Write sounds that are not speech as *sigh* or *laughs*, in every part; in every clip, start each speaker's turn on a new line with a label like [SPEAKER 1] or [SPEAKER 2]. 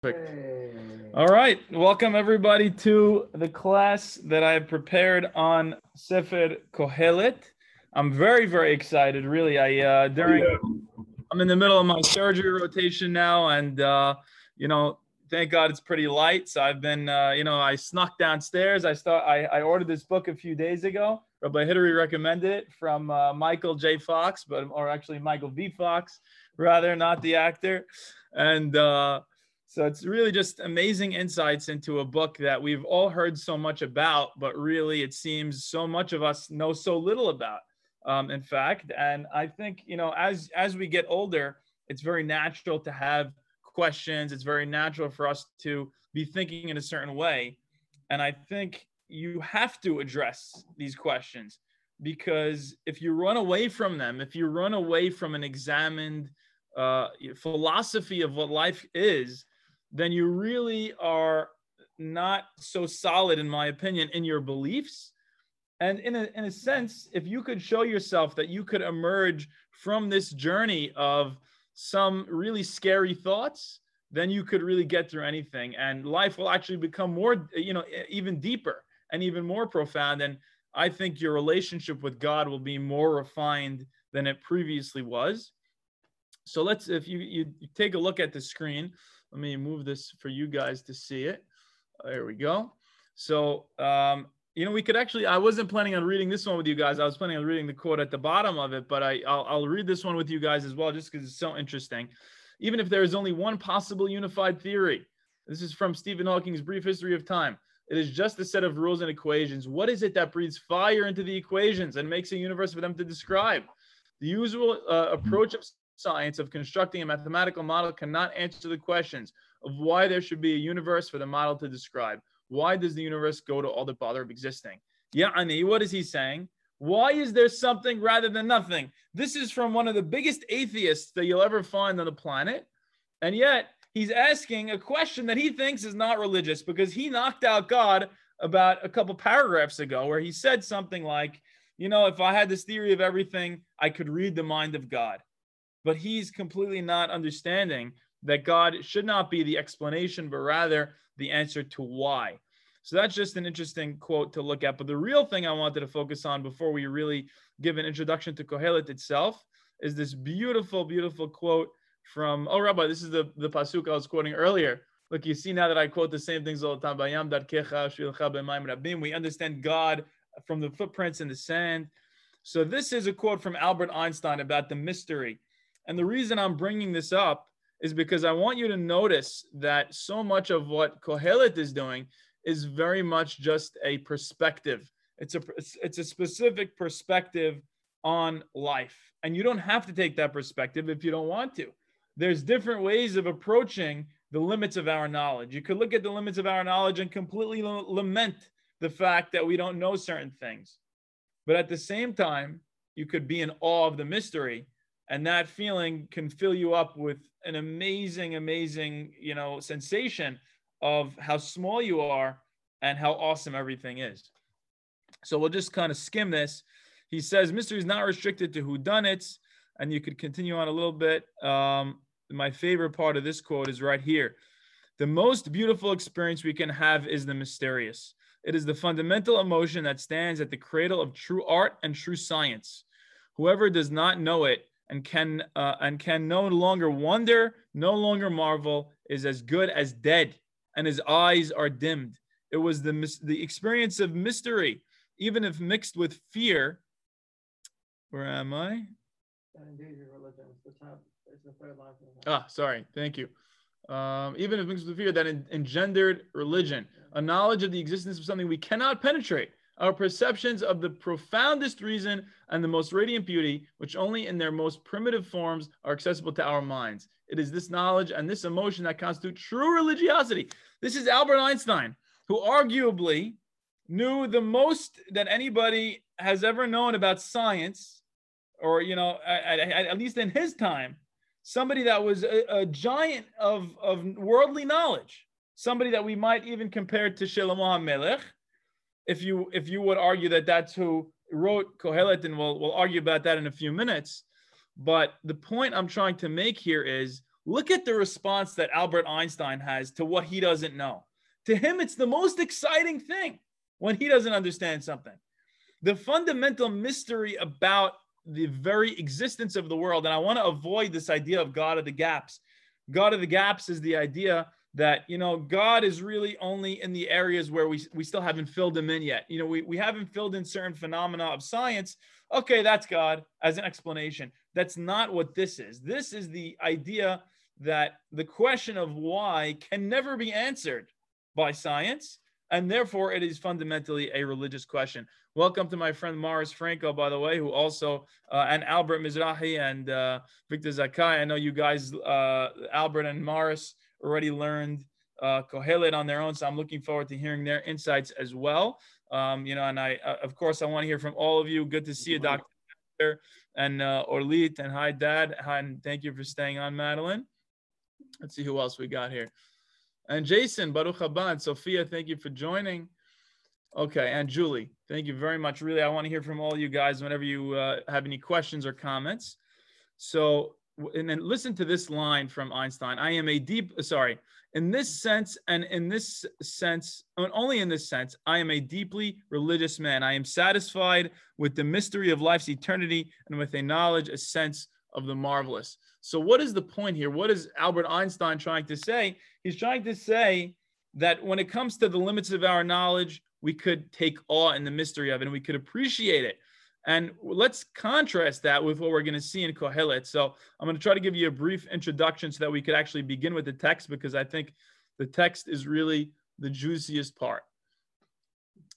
[SPEAKER 1] Perfect. All right. Welcome everybody to the class that I have prepared on Sefer Kohelet. I'm very, very excited. Really, I uh, during I'm in the middle of my surgery rotation now, and uh, you know, thank God it's pretty light. So I've been, uh, you know, I snuck downstairs. I start. I, I ordered this book a few days ago. Rabbi Hidary recommended it from uh, Michael J. Fox, but or actually Michael V. Fox, rather, not the actor, and. Uh, so it's really just amazing insights into a book that we've all heard so much about, but really it seems so much of us know so little about. Um, in fact, and I think you know as as we get older, it's very natural to have questions. It's very natural for us to be thinking in a certain way, and I think you have to address these questions because if you run away from them, if you run away from an examined uh, philosophy of what life is, then you really are not so solid, in my opinion, in your beliefs. And in a, in a sense, if you could show yourself that you could emerge from this journey of some really scary thoughts, then you could really get through anything. And life will actually become more, you know, even deeper and even more profound. And I think your relationship with God will be more refined than it previously was. So let's, if you, you take a look at the screen, let me move this for you guys to see it. There we go. So, um, you know, we could actually, I wasn't planning on reading this one with you guys. I was planning on reading the quote at the bottom of it, but I, I'll, I'll read this one with you guys as well, just because it's so interesting. Even if there is only one possible unified theory, this is from Stephen Hawking's Brief History of Time. It is just a set of rules and equations. What is it that breathes fire into the equations and makes a universe for them to describe? The usual uh, approach of science of constructing a mathematical model cannot answer the questions of why there should be a universe for the model to describe. Why does the universe go to all the bother of existing? Yeah, Ani, what is he saying? Why is there something rather than nothing? This is from one of the biggest atheists that you'll ever find on the planet. And yet, he's asking a question that he thinks is not religious because he knocked out God about a couple paragraphs ago, where he said something like, You know, if I had this theory of everything, I could read the mind of God but he's completely not understanding that God should not be the explanation, but rather the answer to why. So that's just an interesting quote to look at. But the real thing I wanted to focus on before we really give an introduction to Kohelet itself is this beautiful, beautiful quote from, oh, Rabbi, this is the, the Pasuk I was quoting earlier. Look, you see now that I quote the same things all the time. We understand God from the footprints in the sand. So this is a quote from Albert Einstein about the mystery and the reason I'm bringing this up is because I want you to notice that so much of what Kohelet is doing is very much just a perspective. It's a it's a specific perspective on life, and you don't have to take that perspective if you don't want to. There's different ways of approaching the limits of our knowledge. You could look at the limits of our knowledge and completely lament the fact that we don't know certain things. But at the same time, you could be in awe of the mystery and that feeling can fill you up with an amazing amazing you know sensation of how small you are and how awesome everything is. So we'll just kind of skim this. He says mystery is not restricted to who done it and you could continue on a little bit. Um, my favorite part of this quote is right here. The most beautiful experience we can have is the mysterious. It is the fundamental emotion that stands at the cradle of true art and true science. Whoever does not know it and can uh, and can no longer wonder, no longer marvel, is as good as dead, and his eyes are dimmed. It was the the experience of mystery, even if mixed with fear. Where am I? Ah, sorry. Thank you. Um, even if mixed with fear that engendered religion, a knowledge of the existence of something we cannot penetrate our perceptions of the profoundest reason and the most radiant beauty, which only in their most primitive forms are accessible to our minds. It is this knowledge and this emotion that constitute true religiosity. This is Albert Einstein, who arguably knew the most that anybody has ever known about science, or, you know, at, at, at least in his time, somebody that was a, a, giant of, of worldly knowledge, somebody that we might even compare to Shlomo HaMelech if you if you would argue that that's who wrote Kohelet, and we'll we'll argue about that in a few minutes. But the point I'm trying to make here is Look at the response that Albert Einstein has to what he doesn't know. To him, it's the most exciting thing when he doesn't understand something. The fundamental mystery about the very existence of the world, and I want to avoid this idea of God of the gaps. God of the gaps is the idea that you know god is really only in the areas where we, we still haven't filled him in yet. You know we, we haven't filled in certain phenomena of science. Okay that's god as an explanation. That's not what this is. This is the idea that the question of why can never be answered by science and therefore it is fundamentally a religious question. Welcome to my friend Morris Franco, by the way, who also uh, and Albert Mizrahi and uh, Victor Zakai. I know you guys, uh, Albert and Morris, already learned uh, Kohelet on their own. So I'm looking forward to hearing their insights as well. Um, you know, and I, uh, of course, I want to hear from all of you. Good to see you, Doctor, and uh, Orlit, and hi, Dad, hi, and thank you for staying on, Madeline. Let's see who else we got here. And Jason, Baruch Haba, Sophia, thank you for joining. Okay, and Julie, thank you very much. Really, I want to hear from all you guys whenever you uh, have any questions or comments. So and then listen to this line from Einstein. I am a deep, sorry, in this sense, and in this sense, and only in this sense, I am a deeply religious man. I am satisfied with the mystery of life's eternity and with a knowledge, a sense of the marvelous. So, what is the point here? What is Albert Einstein trying to say? He's trying to say that when it comes to the limits of our knowledge, we could take awe in the mystery of it and we could appreciate it. And let's contrast that with what we're going to see in Kohelet. So I'm going to try to give you a brief introduction so that we could actually begin with the text because I think the text is really the juiciest part.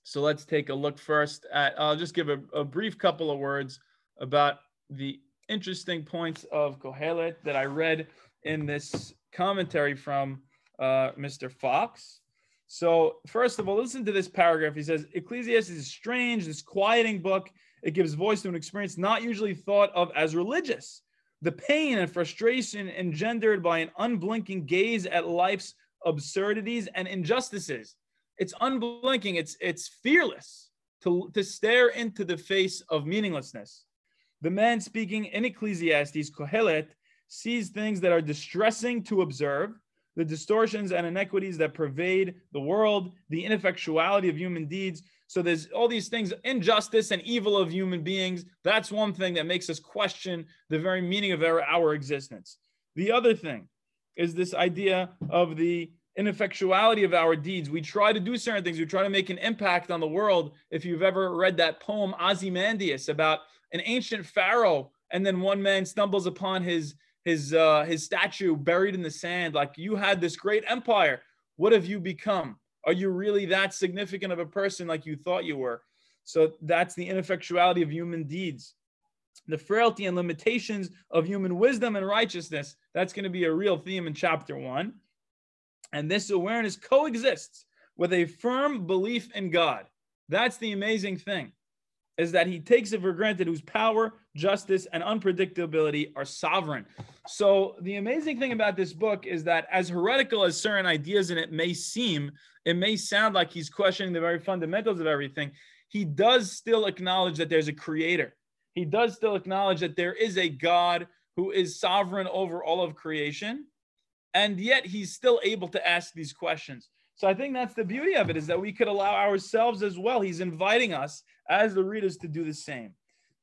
[SPEAKER 1] So let's take a look first at, I'll just give a, a brief couple of words about the interesting points of Kohelet that I read in this commentary from uh, Mr. Fox. So, first of all, listen to this paragraph. He says Ecclesiastes is strange, this quieting book it gives voice to an experience not usually thought of as religious. The pain and frustration engendered by an unblinking gaze at life's absurdities and injustices. It's unblinking, it's, it's fearless to, to stare into the face of meaninglessness. The man speaking in Ecclesiastes, Kohelet, sees things that are distressing to observe, the distortions and inequities that pervade the world, the ineffectuality of human deeds, so there's all these things, injustice and evil of human beings. That's one thing that makes us question the very meaning of our, our existence. The other thing is this idea of the ineffectuality of our deeds. We try to do certain things. We try to make an impact on the world. If you've ever read that poem Ozymandias about an ancient pharaoh, and then one man stumbles upon his his uh, his statue buried in the sand. Like you had this great empire. What have you become? Are you really that significant of a person like you thought you were? So that's the ineffectuality of human deeds. The frailty and limitations of human wisdom and righteousness. That's going to be a real theme in chapter one. And this awareness coexists with a firm belief in God. That's the amazing thing is that he takes it for granted whose power, justice, and unpredictability are sovereign. So the amazing thing about this book is that as heretical as certain ideas in it may seem, it may sound like he's questioning the very fundamentals of everything. He does still acknowledge that there's a creator. He does still acknowledge that there is a God who is sovereign over all of creation. And yet he's still able to ask these questions. So I think that's the beauty of it is that we could allow ourselves as well. He's inviting us as the readers to do the same.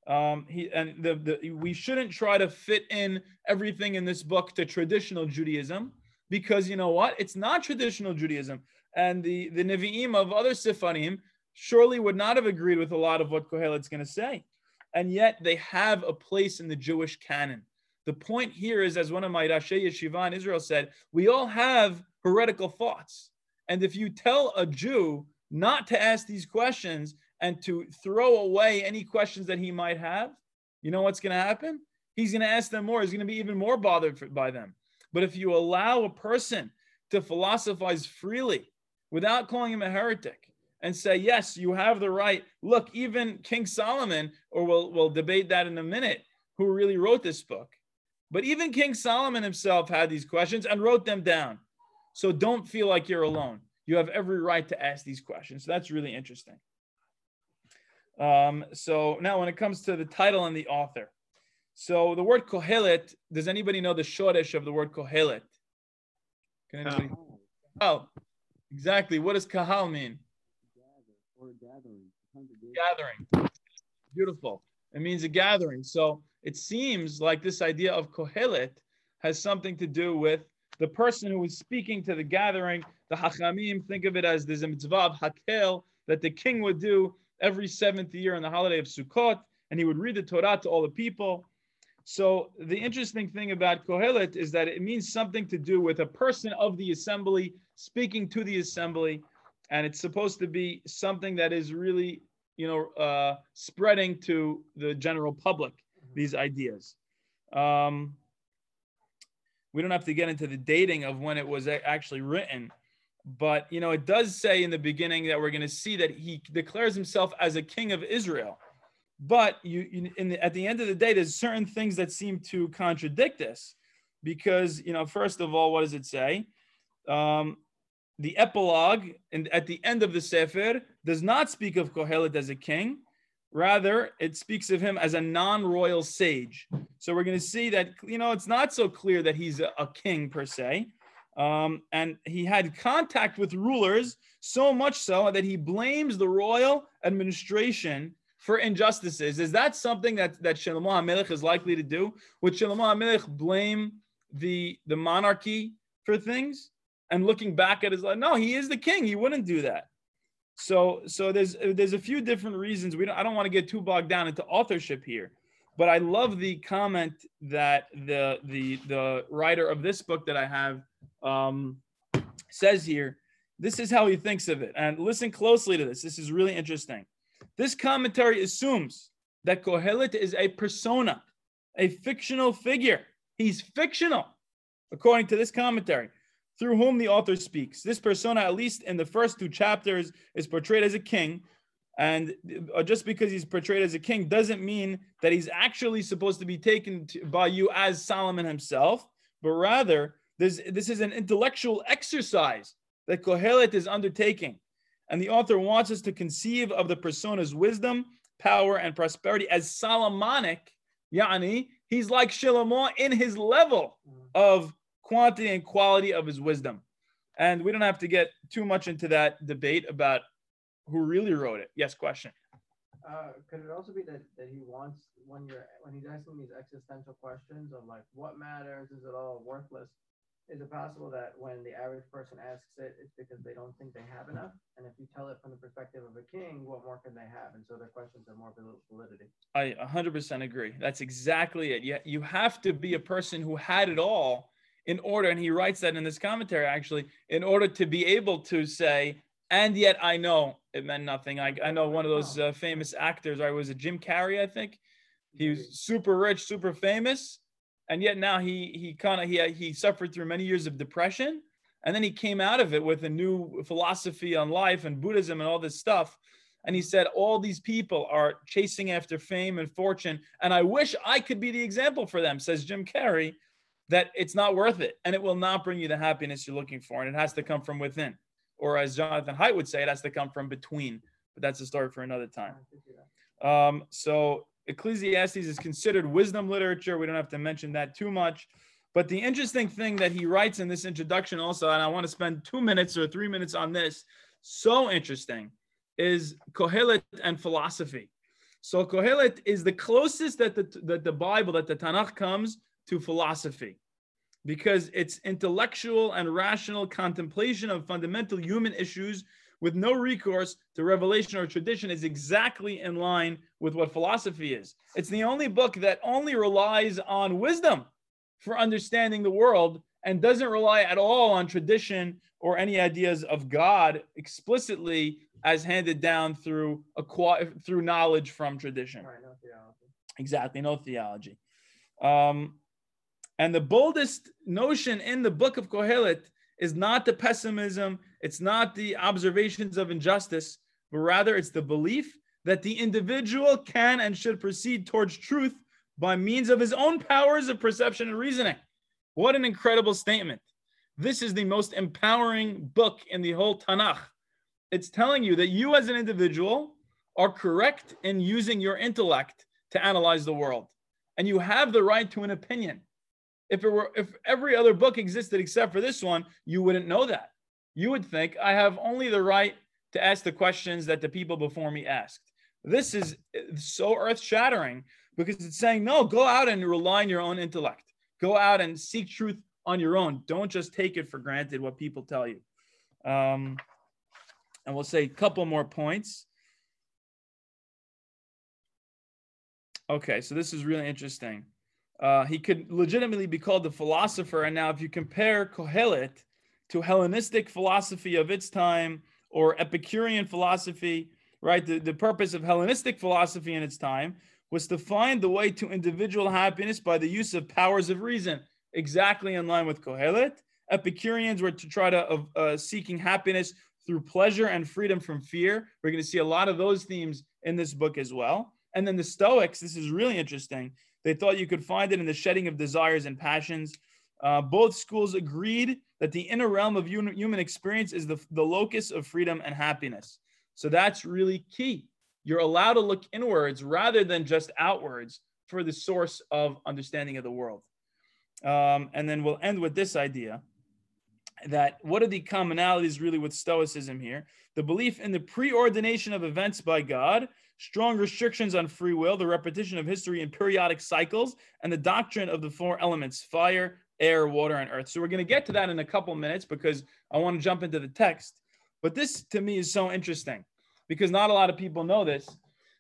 [SPEAKER 1] Um, he and the, the we shouldn't try to fit in everything in this book to traditional Judaism because you know what? It's not traditional Judaism. And the the Nevi'im of other Sifarim surely would not have agreed with a lot of what Kohelet's going to say. And yet they have a place in the Jewish canon. The point here is, as one of my Rashi Yeshiva in Israel said, we all have heretical thoughts. And if you tell a Jew not to ask these questions and to throw away any questions that he might have, you know what's going to happen? He's going to ask them more. He's going to be even more bothered by them. But if you allow a person to philosophize freely without calling him a heretic and say, yes, you have the right. Look, even King Solomon, or we'll, we'll debate that in a minute, who really wrote this book. But even King Solomon himself had these questions and wrote them down. So don't feel like you're alone. You have every right to ask these questions. So that's really interesting. Um, so now, when it comes to the title and the author, So the word kohelet, does anybody know the shoresh of the word kohelet? Can anybody? Oh, exactly. What does kahal mean? Gathering. Beautiful. It means a gathering. So it seems like this idea of kohelet has something to do with the person who is speaking to the gathering. The hachamim think of it as there's a mitzvah of hakel that the king would do every seventh year on the holiday of Sukkot, and he would read the Torah to all the people. So the interesting thing about Kohelet is that it means something to do with a person of the assembly speaking to the assembly, and it's supposed to be something that is really, you know, uh, spreading to the general public these ideas. Um, we don't have to get into the dating of when it was actually written, but you know, it does say in the beginning that we're going to see that he declares himself as a king of Israel. But you, the, at the end of the day, there's certain things that seem to contradict this, because you know, first of all, what does it say? Um, the epilogue and at the end of the Sefer does not speak of Kohelet as a king. Rather, it speaks of him as a non-royal sage. So we're going to see that you know it's not so clear that he's a, a king per se, um, and he had contact with rulers so much so that he blames the royal administration for injustices. Is that something that that Shlomo HaMelech is likely to do? Would Shlomo HaMelech blame the the monarchy for things? And looking back at his life, no, he is the king. He wouldn't do that. So so there's there's a few different reasons. We don't, I don't want to get too bogged down into authorship here, but I love the comment that the the the writer of this book that I have um, says here. This is how he thinks of it, and listen closely to this. This is really interesting. This commentary assumes that Kohelet is a persona, a fictional figure. He's fictional, according to this commentary, through whom the author speaks. This persona, at least in the first two chapters, is portrayed as a king. And uh, just because he's portrayed as a king doesn't mean that he's actually supposed to be taken to, by you as Solomon himself, but rather, this, this is an intellectual exercise that Kohelet is undertaking. And the author wants us to conceive of the persona's wisdom, power, and prosperity as Solomonic. Yani, he's like Shlomo in his level of quantity and quality of his wisdom. And we don't have to get too much into that debate about who really wrote it. Yes, question.
[SPEAKER 2] Uh, could it also be that, that he wants when you're when he's asking these existential questions of like what matters is it all worthless is it possible that when the average person asks it, it's because they don't think they have enough? And if you tell it from the perspective of a king, what more can they have? And so their questions are more validity.
[SPEAKER 1] I 100% agree. That's exactly it. You, you have to be a person who had it all in order, and he writes that in this commentary actually, in order to be able to say, and yet I know it meant nothing. I, I know one of those uh, famous actors, I was a Jim Carrey, I think. He was super rich, super famous and yet now he he kind of he he suffered through many years of depression. And then he came out of it with a new philosophy on life and buddhism and all this stuff. And he said all these people are chasing after fame and fortune and i wish i could be the example for them says jim carrey that it's not worth it and it will not bring you the happiness you're looking for and it has to come from within. Or as jonathan haidt would say it has to come from between. But that's a story for another time. Um, so Ecclesiastes is considered wisdom literature. We don't have to mention that too much. But the interesting thing that he writes in this introduction, also, and I want to spend two minutes or three minutes on this, so interesting, is Kohelet and philosophy. So Kohelet is the closest that the, that the Bible, that the Tanakh comes to philosophy because it's intellectual and rational contemplation of fundamental human issues with no recourse to revelation or tradition is exactly in line with what philosophy is. It's the only book that only relies on wisdom for understanding the world and doesn't rely at all on tradition or any ideas of God explicitly as handed down through through knowledge from tradition.
[SPEAKER 2] Right, no
[SPEAKER 1] exactly, no theology. Um, and the boldest notion in the book of Kohelet is not the pessimism, it's not the observations of injustice, but rather it's the belief that the individual can and should proceed towards truth by means of his own powers of perception and reasoning. What an incredible statement. This is the most empowering book in the whole Tanakh. It's telling you that you, as an individual, are correct in using your intellect to analyze the world. and you have the right to an opinion. If it were, if every other book existed except for this one, you wouldn't know that. You would think I have only the right to ask the questions that the people before me asked. This is so earth shattering because it's saying, no, go out and rely on your own intellect. Go out and seek truth on your own. Don't just take it for granted what people tell you. Um, and we'll say a couple more points. Okay, so this is really interesting. Uh, he could legitimately be called the philosopher. And now, if you compare Kohelet to Hellenistic philosophy of its time or Epicurean philosophy, right? The, the purpose of Hellenistic philosophy in its time was to find the way to individual happiness by the use of powers of reason, exactly in line with Kohelet. Epicureans were to try to uh, seeking happiness through pleasure and freedom from fear. We're going to see a lot of those themes in this book as well. And then the Stoics, this is really interesting. They thought you could find it in the shedding of desires and passions. Uh, both schools agreed that the inner realm of human experience is the, the locus of freedom and happiness. So that's really key. You're allowed to look inwards rather than just outwards for the source of understanding of the world. Um, and then we'll end with this idea that what are the commonalities really with Stoicism here? The belief in the preordination of events by God, strong restrictions on free will, the repetition of history in periodic cycles, and the doctrine of the four elements fire, air, water, and earth. So we're going to get to that in a couple minutes because I want to jump into the text. But this to me is so interesting because not a lot of people know this.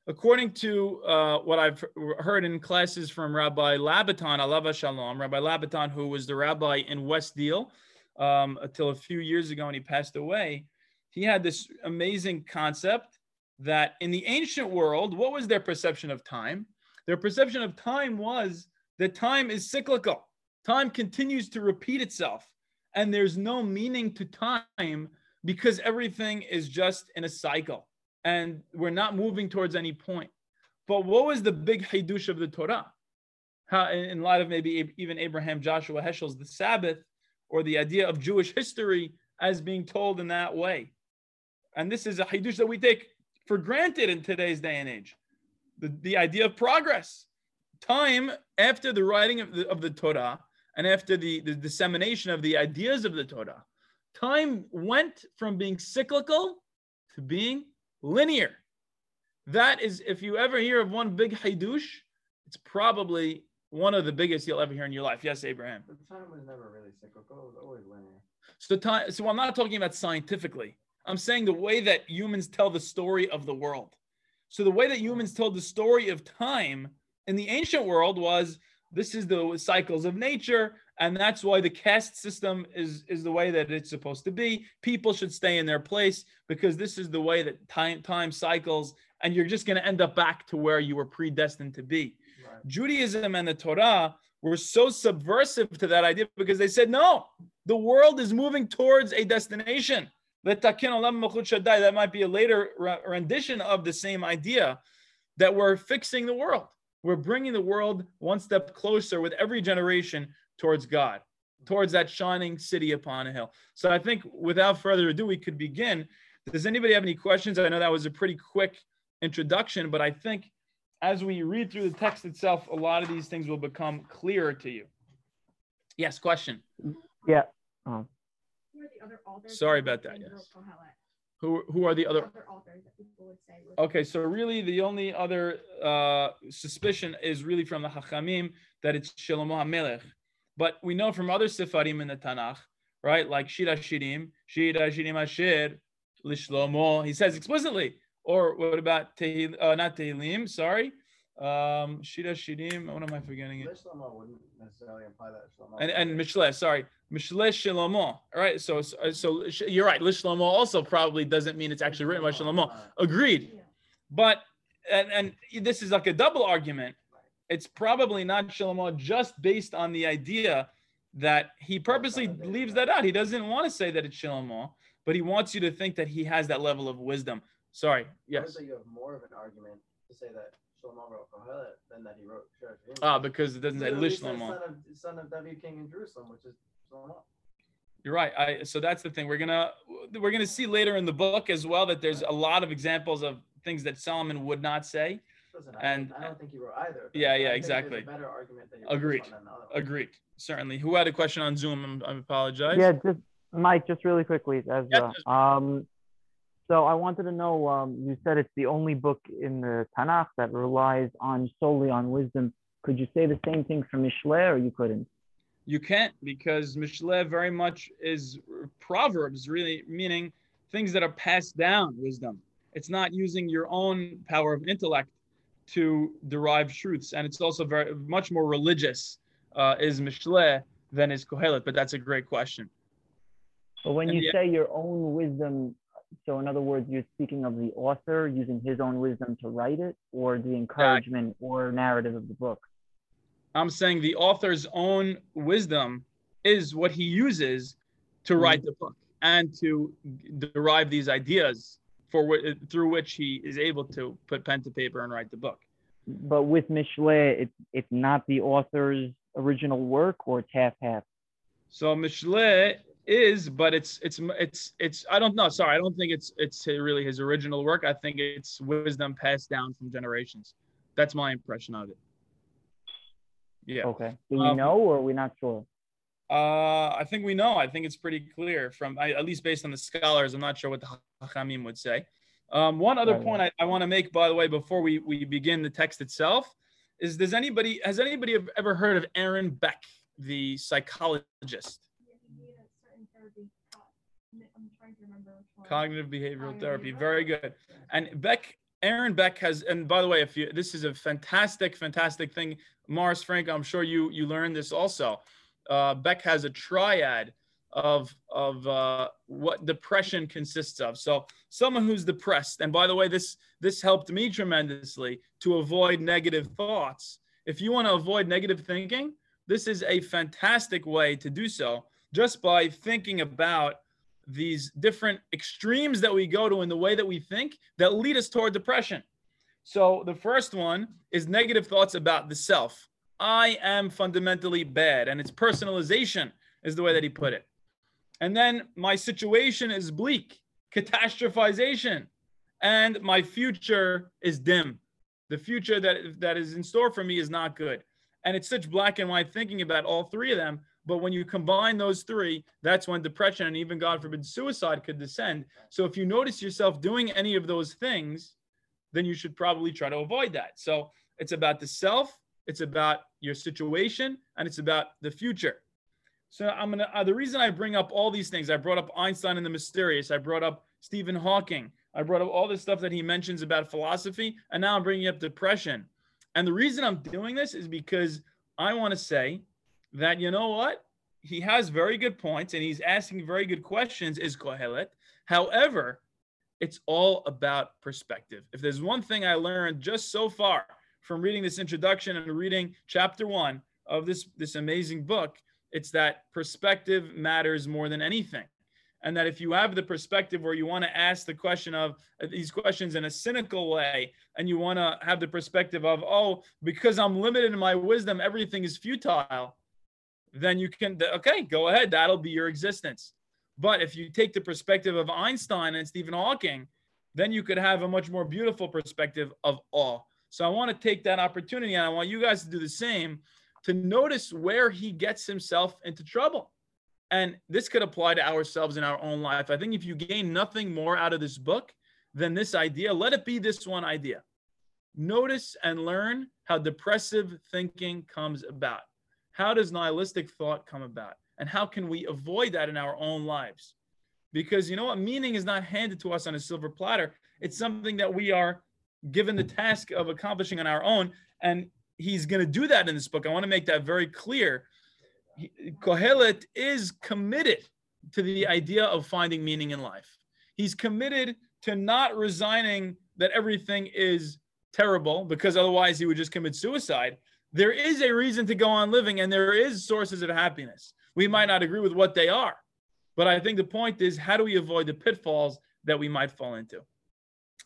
[SPEAKER 1] According to uh, what I've heard in classes from Rabbi Labaton, Alava Shalom, Rabbi Labaton, who was the rabbi in West Deal um, until a few years ago and he passed away, he had this amazing concept that in the ancient world, what was their perception of time? Their perception of time was that time is cyclical. Time continues to repeat itself, and there's no meaning to time because everything is just in a cycle and we're not moving towards any point. But what was the big hidush of the Torah? How, in light of maybe even Abraham Joshua Heschel's The Sabbath, or the idea of Jewish history as being told in that way. And this is a hidush that we take for granted in today's day and age. The, the idea of progress. Time after the writing of the, of the Torah and after the, the dissemination of the ideas of the Torah, time went from being cyclical to being linear. That is, if you ever hear of one big hidush, it's probably one of the biggest you'll ever hear in your life. Yes, Abraham.
[SPEAKER 2] The time was never really cyclical; it was always linear.
[SPEAKER 1] So time. So I'm not talking about scientifically. I'm saying the way that humans tell the story of the world. So the way that humans told the story of time in the ancient world was this is the cycles of nature and that's why the caste system is is the way that it's supposed to be. People should stay in their place because this is the way that time time cycles and you're just going to end up back to where you were predestined to be. Right. judaism and the torah were so subversive to that idea because they said no the world is moving towards a destination. That might be a later rendition of the same idea that we're fixing the world we're bringing the world one step closer with every generation towards God, towards that shining city upon a hill. So I think without further ado, we could begin. Does anybody have any questions? I know that was a pretty quick introduction, but I think as we read through the text itself, a lot of these things will become clearer to you. Yes, question.
[SPEAKER 3] Yeah. Um,
[SPEAKER 1] Sorry about that. Yes. Who, who are the other, other authors that people would say? Okay, so really the only other uh, suspicion is really from the Hachamim that it's Shlomo HaMelech. But we know from other Sifarim in the Tanakh, right, like Shir HaShirim, Shir HaShirim Asher, Lishlomo, he says explicitly. Or what about Tehil, uh, not Tehillim, sorry, um, Shir HaShirim, what am I forgetting? It? wouldn't necessarily imply that Shlomo. And, and Mishle, sorry. Mishle Shlomo. All right. So, so, so you're right. Lishlomo also probably doesn't mean it's actually written by Shlomo. Agreed. But, and, and this is like a double argument. It's probably not Shlomo just based on the idea that he purposely leaves that out. He doesn't want to say that it's Shlomo, but he wants you to think that he has that level of wisdom. Sorry. Yes.
[SPEAKER 2] you have more of an argument to say that Shlomo Kohelet than that he wrote
[SPEAKER 1] Ah, because it doesn't say Lish
[SPEAKER 2] Shlomo. Son of, son of David King in Jerusalem, which is Shlomo.
[SPEAKER 1] You're right. I, so that's the thing. We're gonna we're gonna see later in the book as well that there's a lot of examples of things that Solomon would not say.
[SPEAKER 2] Listen, I,
[SPEAKER 1] And-
[SPEAKER 2] I don't think he wrote either.
[SPEAKER 1] Yeah,
[SPEAKER 2] but I
[SPEAKER 1] yeah,
[SPEAKER 2] think
[SPEAKER 1] exactly.
[SPEAKER 2] A better argument that
[SPEAKER 1] Agreed.
[SPEAKER 2] one than the other one.
[SPEAKER 1] Agreed. Certainly. Who had a question on Zoom? I'm- I apologize.
[SPEAKER 3] Yeah, just Mike, just really quickly,
[SPEAKER 1] Yeah,
[SPEAKER 3] Ezra. Um, so I wanted to know. Um, you said it's the only book in the Tanakh that relies on solely on wisdom. Could you say the same thing for Mishle, or you couldn't?
[SPEAKER 1] You can't because Mishle very much is proverbs, really meaning things that are passed down wisdom. It's not using your own power of intellect to derive truths, and it's also very much more religious uh, is Mishle than is Kohelet. But that's a great question.
[SPEAKER 3] But when
[SPEAKER 1] And
[SPEAKER 3] you say your own wisdom, so in other words, you're speaking of the author using his own wisdom to write it, or the encouragement or narrative of the book.
[SPEAKER 1] I'm saying the author's own wisdom is what he uses to
[SPEAKER 3] Mhm.
[SPEAKER 1] write the book and to derive these ideas for wh- through which he is able to put pen to paper and write the book.
[SPEAKER 3] But with Mishle, it's it's not the author's original work, or it's half half.
[SPEAKER 1] So Mishle is, but it's it's it's it's I don't know. Sorry, I don't think it's it's really his original work. I think it's wisdom passed down from generations. That's my impression of it. Yeah.
[SPEAKER 3] Okay. Do we
[SPEAKER 1] Um,
[SPEAKER 3] know, or are we not sure?
[SPEAKER 1] Uh, I think we know. I think it's pretty clear from I, at least based on the scholars. I'm not sure what the Hachamim would say. Um, one other
[SPEAKER 3] Right,
[SPEAKER 1] point I, I want to make, by the way, before we, we begin the text itself, is does anybody has anybody ever heard of Aaron Beck, the psychologist, cognitive behavioral therapy? Very good. And Beck, Aaron Beck has, and by the way, if you this is a fantastic, fantastic thing. Morris Frank, I'm sure you you learned this also. Uh, Beck has a triad of of uh, what depression consists of. So someone who's depressed, and by the way, this this helped me tremendously to avoid negative thoughts. If you want to avoid negative thinking, this is a fantastic way to do so just by thinking about these different extremes that we go to in the way that we think that lead us toward depression. So the first one is negative thoughts about the self. I am fundamentally bad, and it's personalization is the way that he put it. And then my situation is bleak, catastrophization, and my future is dim. The future that that is in store for me is not good. And it's such black and white thinking about all three of them. But when you combine those three, that's when depression and even God forbid suicide could descend. So if you notice yourself doing any of those things, then you should probably try to avoid that. So it's about the self, it's about your situation, and it's about the future. So I'm gonna. Uh, the reason I bring up all these things, I brought up Einstein and the mysterious. I brought up Stephen Hawking. I brought up all this stuff that he mentions about philosophy, and now I'm bringing up depression. And the reason I'm doing this is because I want to say that you know what he has very good points and he's asking very good questions. Is Kohelet? However, it's all about perspective. If there's one thing I learned just so far from reading this introduction and reading chapter one of this this amazing book, it's that perspective matters more than anything. And that if you have the perspective where you want to ask the question of uh, these questions in a cynical way, and you want to have the perspective of, oh, because I'm limited in my wisdom, everything is futile, then you can, okay, go ahead. That'll be your existence. But if you take the perspective of Einstein and Stephen Hawking, then you could have a much more beautiful perspective of awe. So I want to take that opportunity and I want you guys to do the same to notice where he gets himself into trouble. And this could apply to ourselves in our own life. I think if you gain nothing more out of this book than this idea, let it be this one idea. Notice and learn how depressive thinking comes about. How does nihilistic thought come about? And how can we avoid that in our own lives? Because you know what? Meaning is not handed to us on a silver platter. It's something that we are given the task of accomplishing on our own. And he's going to do that in this book. I want to make that very clear. Kohelet is committed to the idea of finding meaning in life. He's committed to not resigning that everything is terrible because otherwise he would just commit suicide. There is a reason to go on living and there is sources of happiness. We might not agree with what they are, but I think the point is how do we avoid the pitfalls that we might fall into?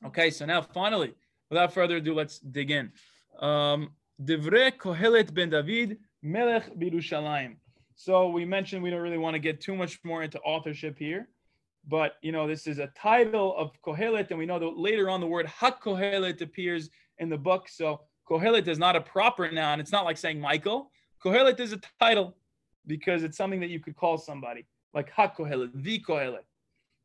[SPEAKER 1] Okay, so now finally, without further ado, let's dig in. Um, Kohelet ben David, Melech Birushalayim. So we mentioned we don't really want to get too much more into authorship here, but you know this is a title of Kohelet, and we know that later on the word HaKohelet appears in the book. So Kohelet is not a proper noun. It's not like saying Michael. Kohelet is a title because it's something that you could call somebody like Ha Kohelet, the Kohelet.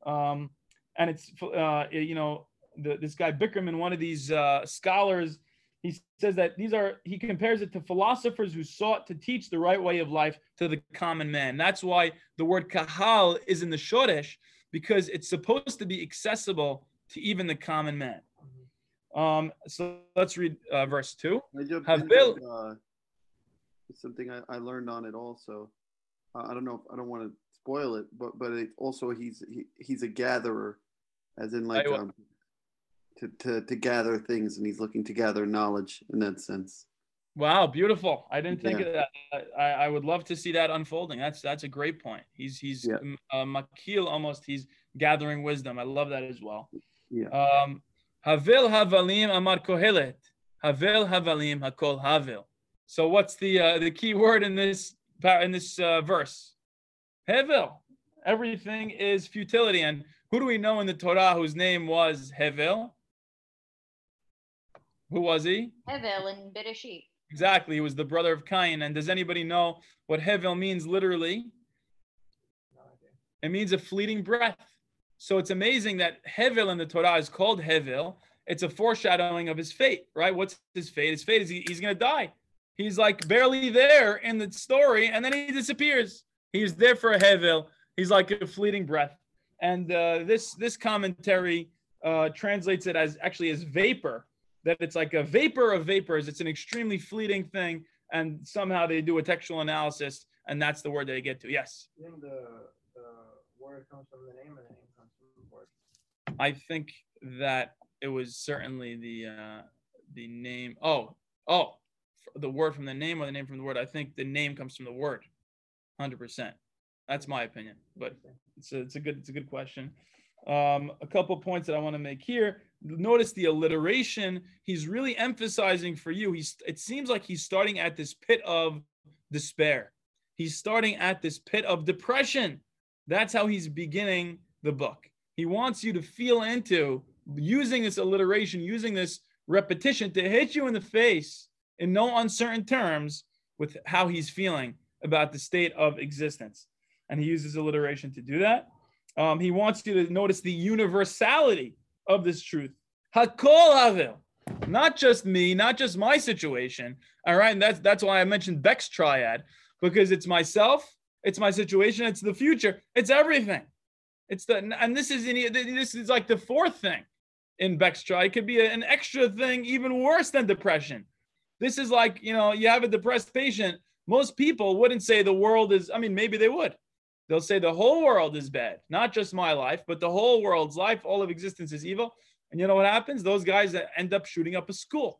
[SPEAKER 1] Um, and it's, uh, you know, the, this guy Bickerman, one of these uh, scholars, he says that these are, he compares it to philosophers who sought to teach the right way of life to the common man. That's why the word kahal is in the Shoresh, because it's supposed to be accessible to even the common man. Um, so let's read uh, verse two.
[SPEAKER 4] Have built. Uh, something I, I, learned on it also. Uh, I don't know if I don't want to spoil it, but but it also he's he, he's a gatherer, as in like um, to, to to gather things, and he's looking to gather knowledge in that sense.
[SPEAKER 1] Wow, beautiful! I didn't think yeah. of that. I, I would love to see that unfolding. That's that's a great point. He's he's yeah. uh, makil almost. He's gathering wisdom. I love that as well.
[SPEAKER 4] Yeah.
[SPEAKER 1] Um, Havel havalim amar kohelet. Havel havalim hakol havel. So what's the uh, the key word in this in this uh, verse? Hevel. Everything is futility. And who do we know in the Torah whose name was Hevel? Who was he?
[SPEAKER 5] Hevel in Bereshit.
[SPEAKER 1] Exactly. He was the brother of Cain. And does anybody know what Hevel means literally? It means a fleeting breath. So it's amazing that Hevel in the Torah is called Hevel. It's a foreshadowing of his fate, right? What's his fate? His fate is he, he's going to die. He's like barely there in the story, and then he disappears. He's there for a Hevel. He's like a fleeting breath. And uh, this this commentary uh, translates it as actually as vapor. That it's like a vapor of vapors. It's an extremely fleeting thing, and somehow they do a textual analysis, and that's the word they get to. Yes.
[SPEAKER 2] The, the word comes from the name, and the name comes from the word.
[SPEAKER 1] I think that it was certainly the uh, the name. Oh, oh, the word from the name or the name from the word. I think the name comes from the word, hundred percent. That's my opinion, but it's a, it's a good it's a good question. Um, a couple points that I want to make here. Notice the alliteration. He's really emphasizing for you. He's it seems like he's starting at this pit of despair. He's starting at this pit of depression. That's how he's beginning the book. He wants you to feel into using this alliteration, using this repetition to hit you in the face in no uncertain terms with how he's feeling about the state of existence. And he uses alliteration to do that. Um, he wants you to notice the universality of this truth. Hakol havil, not just me, not just my situation. All right, and that's that's why I mentioned Beck's triad because it's myself, it's my situation, it's the future, it's everything. It's the and this is in, this is like the fourth thing in Beck's triad. It could be an extra thing, even worse than depression. This is like, you know, you have a depressed patient. Most people wouldn't say the world is, I mean, maybe they would. They'll say the whole world is bad, not just my life, but the whole world's life, all of existence is evil. And you know what happens? Those guys that end up shooting up a school.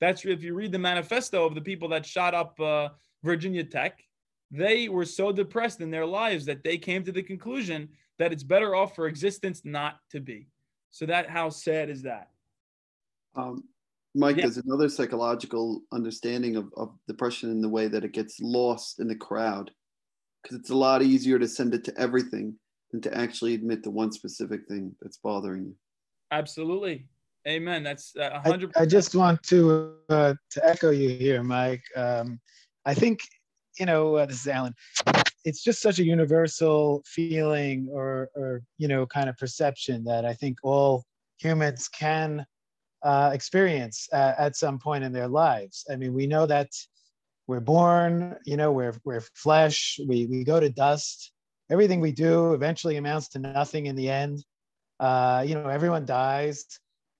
[SPEAKER 1] That's if you read the manifesto of the people that shot up uh, Virginia Tech, they were so depressed in their lives that they came to the conclusion that it's better off for existence not to be. So that how sad is that?
[SPEAKER 4] Um, Mike, yeah. there's another psychological understanding of, of depression in the way that it gets lost in the crowd. Because it's a lot easier to send it to everything than to actually admit to one specific thing that's bothering you.
[SPEAKER 1] Absolutely. Amen. That's uh, 100
[SPEAKER 6] I, I, just want to uh, to echo you here, Mike. Um, I think, you know, uh, this is Alan. It's just such a universal feeling or, or, you know, kind of perception that I think all humans can uh, experience uh, at some point in their lives. I mean, we know that we're born, you know, we're, we're flesh, we, we go to dust. Everything we do eventually amounts to nothing in the end. Uh, you know, everyone dies.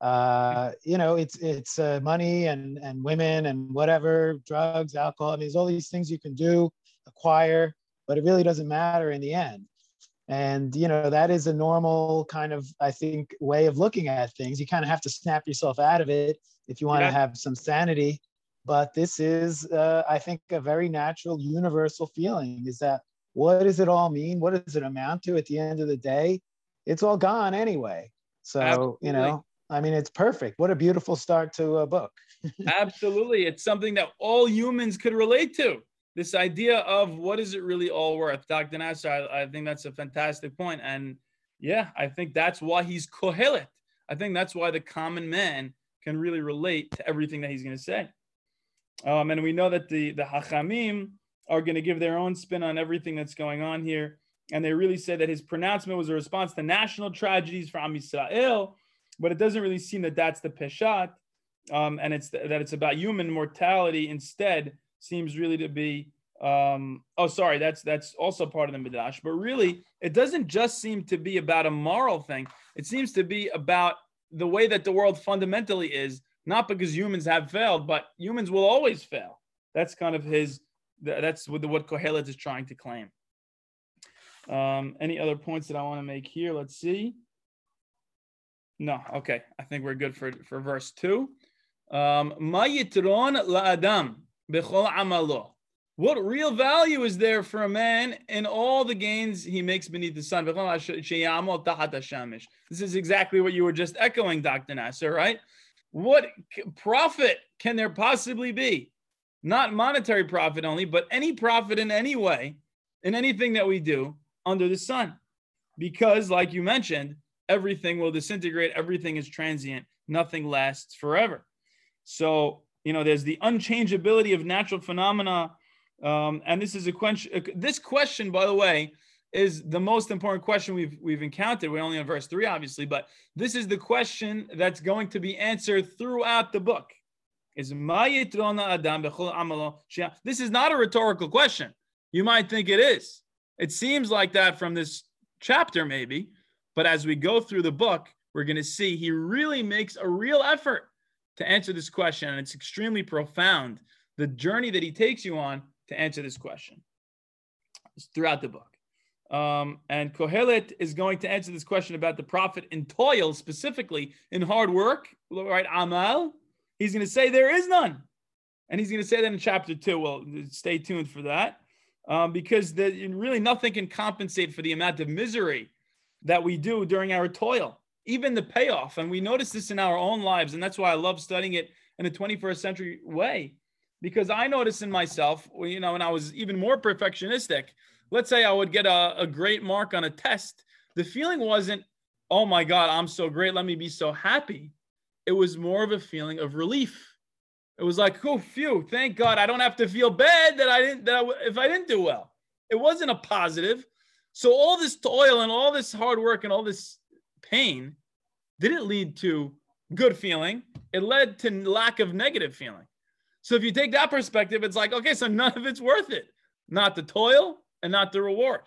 [SPEAKER 6] Uh, you know, it's it's uh, money and and women and whatever, drugs, alcohol. I mean, there's all these things you can do, acquire, but it really doesn't matter in the end. And you know that is a normal kind of i think way of looking at things. You kind of have to snap yourself out of it if you want yeah. to have some sanity. But this is uh, i think a very natural universal feeling is that what does it all mean? What does it amount to at the end of the day? It's all gone anyway. So Absolutely. you know i mean it's perfect. What a beautiful start to a book. *laughs*
[SPEAKER 1] Absolutely. It's something that all humans could relate to this idea of what is it really all worth, Dr. Nasser, I, I think that's a fantastic point. And yeah, I think that's why he's Kohelet. I think that's why the common man can really relate to everything that he's going to say. Um, and we know that the the Hachamim are going to give their own spin on everything that's going on here. And they really say that his pronouncement was a response to national tragedies for Am Yisrael, but it doesn't really seem that that's the peshat, um, and it's that it's about human mortality instead. Seems really to be. Um, oh, sorry, that's that's also part of the midrash. But really, it doesn't just seem to be about a moral thing. It seems to be about the way that the world fundamentally is, not because humans have failed, but humans will always fail. That's kind of his that's what, what Kohelet is trying to claim. Um, any other points that I want to make here? Let's see. No, okay. I think we're good for, for verse two. Um, Ma yitron b'chol amalo. What real value is there for a man in all the gains he makes beneath the sun? This is exactly what you were just echoing, Dr. Nasser, right? What profit can there possibly be not monetary profit only, but any profit in any way, in anything that we do under the sun. Because, like you mentioned, everything will disintegrate, everything is transient, nothing lasts forever. So, you know, there's the unchangeability of natural phenomena. Um, and this is a question. This question, by the way, is the most important question we've we've encountered. We're only on verse three, obviously, but this is the question that's going to be answered throughout the book is Adam This is not a rhetorical question. You might think it is. It seems like that from this chapter, maybe, but as we go through the book, we're going to see he really makes a real effort to answer this question, and it's extremely profound. The journey that he takes you on to answer this question is throughout the book. Um, and Kohelet is going to answer this question about the profit in toil, specifically in hard work, right? Amal, He's going to say there is none. And he's going to say that in chapter two. Well, stay tuned for that. Um, because the, really nothing can compensate for the amount of misery that we do during our toil, even the payoff. And we notice this in our own lives. And that's why I love studying it in a 21st century way. Because I notice in myself, you know, when I was even more perfectionistic, let's say I would get a, a great mark on a test. The feeling wasn't, oh my God, I'm so great. Let me be so happy it was more of a feeling of relief. It was like, oh, phew, thank God I don't have to feel bad that I didn't, that I, if I didn't do well. It wasn't a positive. So all this toil and all this hard work and all this pain didn't lead to good feeling. It led to lack of negative feeling. So if you take that perspective, it's like, okay, so none of it's worth it. Not the toil and not the reward,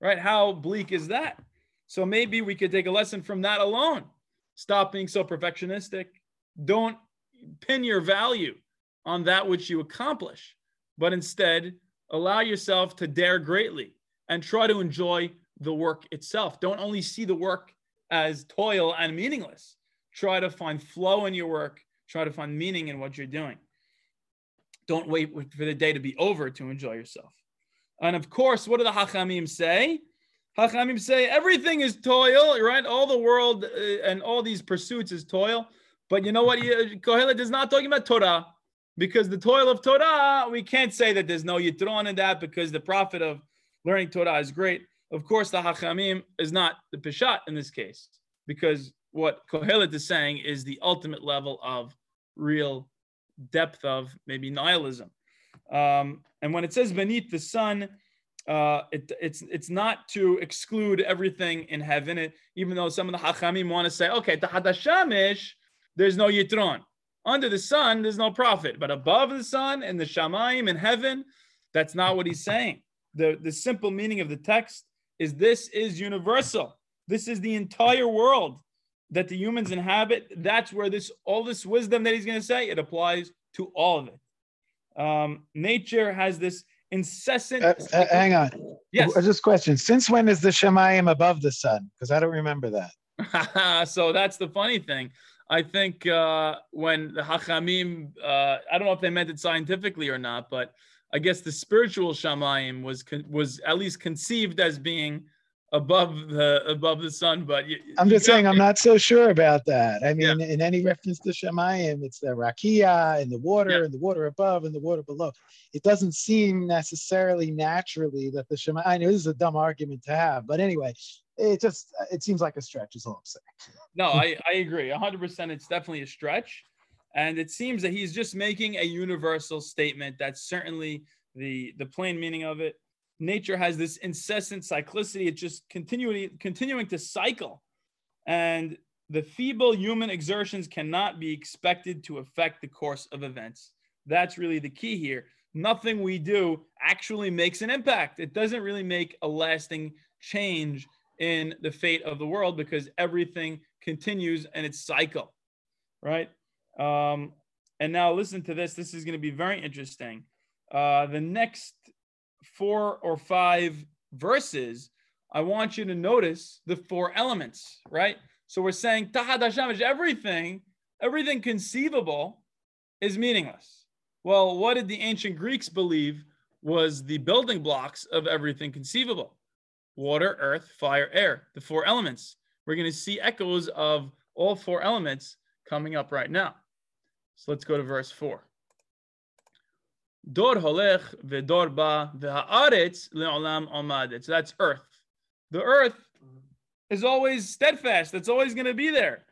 [SPEAKER 1] right? How bleak is that? So maybe we could take a lesson from that alone. Stop being so perfectionistic. Don't pin your value on that which you accomplish, but instead allow yourself to dare greatly and try to enjoy the work itself. Don't only see the work as toil and meaningless. Try to find flow in your work. Try to find meaning in what you're doing. Don't wait for the day to be over to enjoy yourself. And of course, what do the Hachamim say? Hachamim say everything is toil, right? All the world uh, and all these pursuits is toil. But you know what? Kohelet is not talking about Torah because the toil of Torah, we can't say that there's no Yitron in that because the profit of learning Torah is great. Of course, the Hachamim is not the Peshat in this case because what Kohelet is saying is the ultimate level of real depth of maybe nihilism. Um, and when it says beneath the sun, uh, it, it's it's not to exclude everything in heaven. It, even though some of the hachamim want to say, okay, tahadashamish, there's no yitron. Under the sun, there's no profit, but above the sun and the shamayim in heaven, that's not what he's saying. The the simple meaning of the text is this is universal. This is the entire world that the humans inhabit. That's where this all this wisdom that he's going to say it applies to all of it. Um, nature has this incessant. Uh,
[SPEAKER 6] uh, hang on.
[SPEAKER 1] Yes.
[SPEAKER 6] Just question. Since when is the Shemayim above the sun? Because I don't remember that. *laughs*
[SPEAKER 1] so that's the funny thing. I think uh, when the Hachamim, uh, I don't know if they meant it scientifically or not, but I guess the spiritual Shamayim was was at least conceived as being above the above the sun. But you,
[SPEAKER 6] I'm just saying, I'm not so sure about that. I mean, yeah. in any reference to Shemayim, it's the rakia and the water yeah. and the water above and the water below. It doesn't seem necessarily naturally that the Shemayim. I know this is a dumb argument to have, but anyway, it just it seems like a stretch. Is all I'm saying.
[SPEAKER 1] No, *laughs* I I agree. 100. percent It's definitely a stretch, and it seems that he's just making a universal statement. That's certainly the the plain meaning of it. Nature has this incessant cyclicity. It's just continuing continuing to cycle, and the feeble human exertions cannot be expected to affect the course of events. That's really the key here. Nothing we do actually makes an impact. It doesn't really make a lasting change in the fate of the world because everything continues in its cycle, right? Um, and now listen to this. This is going to be very interesting. Uh, the next four or five verses, I want you to notice the four elements, right? So we're saying everything, everything conceivable is meaningless. Well, what did the ancient Greeks believe was the building blocks of everything conceivable? Water, earth, fire, air, the four elements. We're going to see echoes of all four elements coming up right now. So let's go to verse 4. Dor holech ve'dor ba ve'ha'aretz le'olam omadet. So that's earth. The earth is always steadfast. It's always going to be there.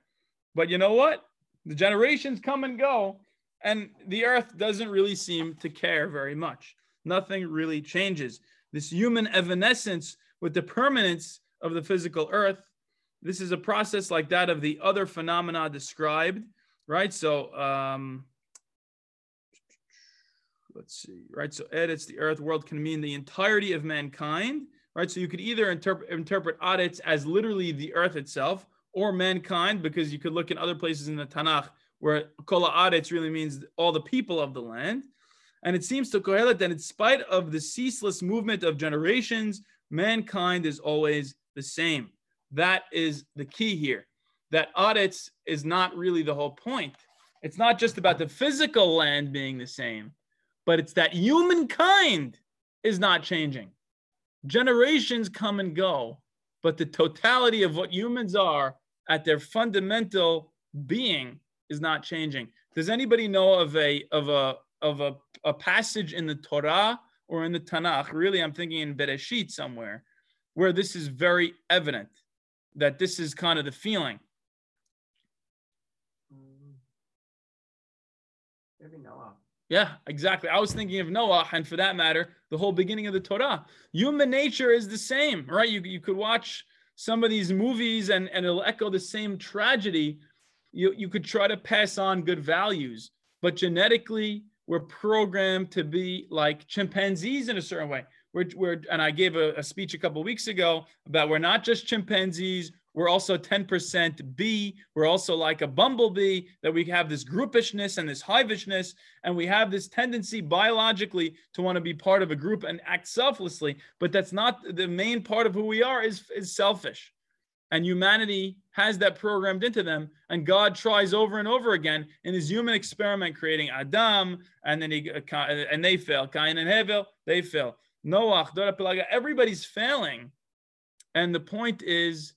[SPEAKER 1] But you know what? The generations come and go, and the earth doesn't really seem to care very much. Nothing really changes. This human evanescence with the permanence of the physical earth, this is a process like that of the other phenomena described, right? So, um, let's see, right? So, edits the earth world can mean the entirety of mankind right? So you could either interpret interpret aretz as literally the earth itself or mankind, because you could look in other places in the Tanakh where kol aretz really means all the people of the land. And it seems to Kohelet that in spite of the ceaseless movement of generations, mankind is always the same. That is the key here. That aretz is not really the whole point. It's not just about the physical land being the same, but it's that humankind is not changing generations come and go, but the totality of what humans are at their fundamental being is not changing. Does anybody know of a of a of a, a passage in the Torah or in the Tanakh? Really, I'm thinking in Bereshit somewhere, where this is very evident that this is kind of the feeling.
[SPEAKER 2] Maybe Noah.
[SPEAKER 1] Yeah, exactly. I was thinking of Noah, and for that matter, the whole beginning of the Torah. Human nature is the same, right? You, you could watch some of these movies and, and it'll echo the same tragedy. You, you could try to pass on good values, but genetically, we're programmed to be like chimpanzees in a certain way. We're, we're and I gave a, a speech a couple weeks ago about we're not just chimpanzees, we're also 10% B. We're also like a bumblebee, that we have this groupishness and this hivishness, and we have this tendency biologically to want to be part of a group and act selflessly. But that's not the main part of who we are, is, is selfish. And humanity has that programmed into them. And God tries over and over again in his human experiment, creating Adam, and then he uh, uh, and they fail. Cain and Hevel, they fail. Noah, everybody's failing. And the point is,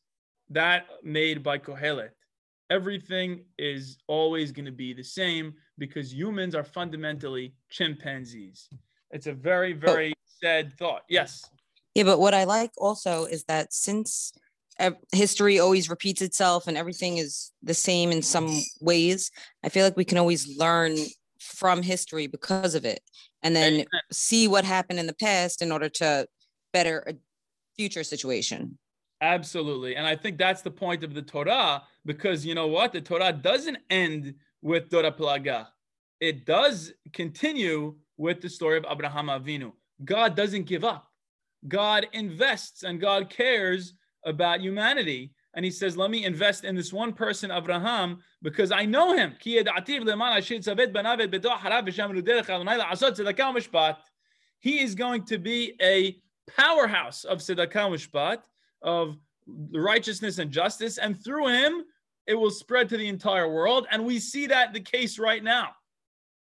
[SPEAKER 1] that made by Kohelet. Everything is always going to be the same because humans are fundamentally chimpanzees. It's a very, oh. very oh. sad thought. Yes.
[SPEAKER 5] Yeah, but what I like also is that since history always repeats itself and everything is the same in some ways, I feel like we can always learn from history because of it and then Amen. see what happened in the past in order to better a future situation.
[SPEAKER 1] Absolutely. And I think that's the point of the Torah because you know what? The Torah doesn't end with Dor Haflaga. It does continue with the story of Abraham Avinu. God doesn't give up. God invests and God cares about humanity. And he says, Let me invest in this one person, Abraham, because I know him. He is going to be a powerhouse of Tzedakah Mishpat of righteousness and justice, and through him, it will spread to the entire world. And we see that the case right now.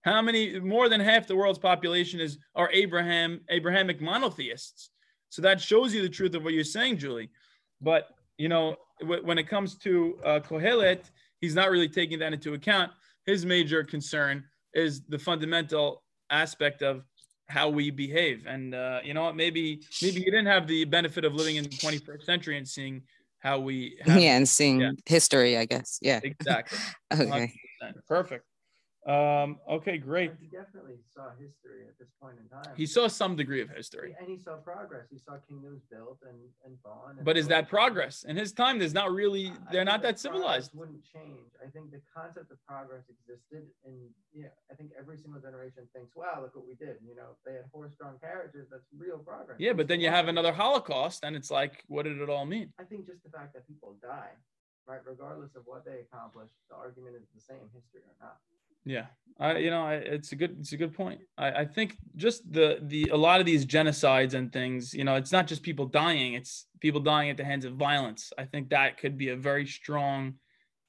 [SPEAKER 1] How many more than half the world's population is are Abraham Abrahamic monotheists? So that shows you the truth of what you're saying, Julie. But you know, when it comes to uh, Kohelet, he's not really taking that into account. His major concern is the fundamental aspect of how we behave. And uh, you know what? Maybe maybe you didn't have the benefit of living in the 21st century and seeing how we have,
[SPEAKER 5] yeah, and seeing
[SPEAKER 1] yeah.
[SPEAKER 5] history, I guess. Yeah. *laughs*
[SPEAKER 1] exactly.
[SPEAKER 5] Okay.
[SPEAKER 1] 100%. Perfect. Um, okay, great.
[SPEAKER 2] He definitely saw history at this point in time.
[SPEAKER 1] He saw some degree of history.
[SPEAKER 2] and he saw progress. He saw kingdoms built and and fallen. and
[SPEAKER 1] But is that progress? In his time, there's not really,
[SPEAKER 2] I- I
[SPEAKER 1] they're not that civilized.
[SPEAKER 2] Wouldn't change. I think the concept of progress existed, and yeah, I think every single generation thinks, "Wow, look what we did." You know, they had horse-drawn carriages. That's real progress.
[SPEAKER 1] Yeah, but then you have another Holocaust, and it's like, what did it all mean?
[SPEAKER 2] I think just the fact that people die, right, regardless of what they accomplish, the argument is the same, history or not.
[SPEAKER 1] Yeah, I, you know, I, it's a good, it's a good point. I, I think just the, the, a lot of these genocides and things, you know, it's not just people dying; it's people dying at the hands of violence. I think that could be a very strong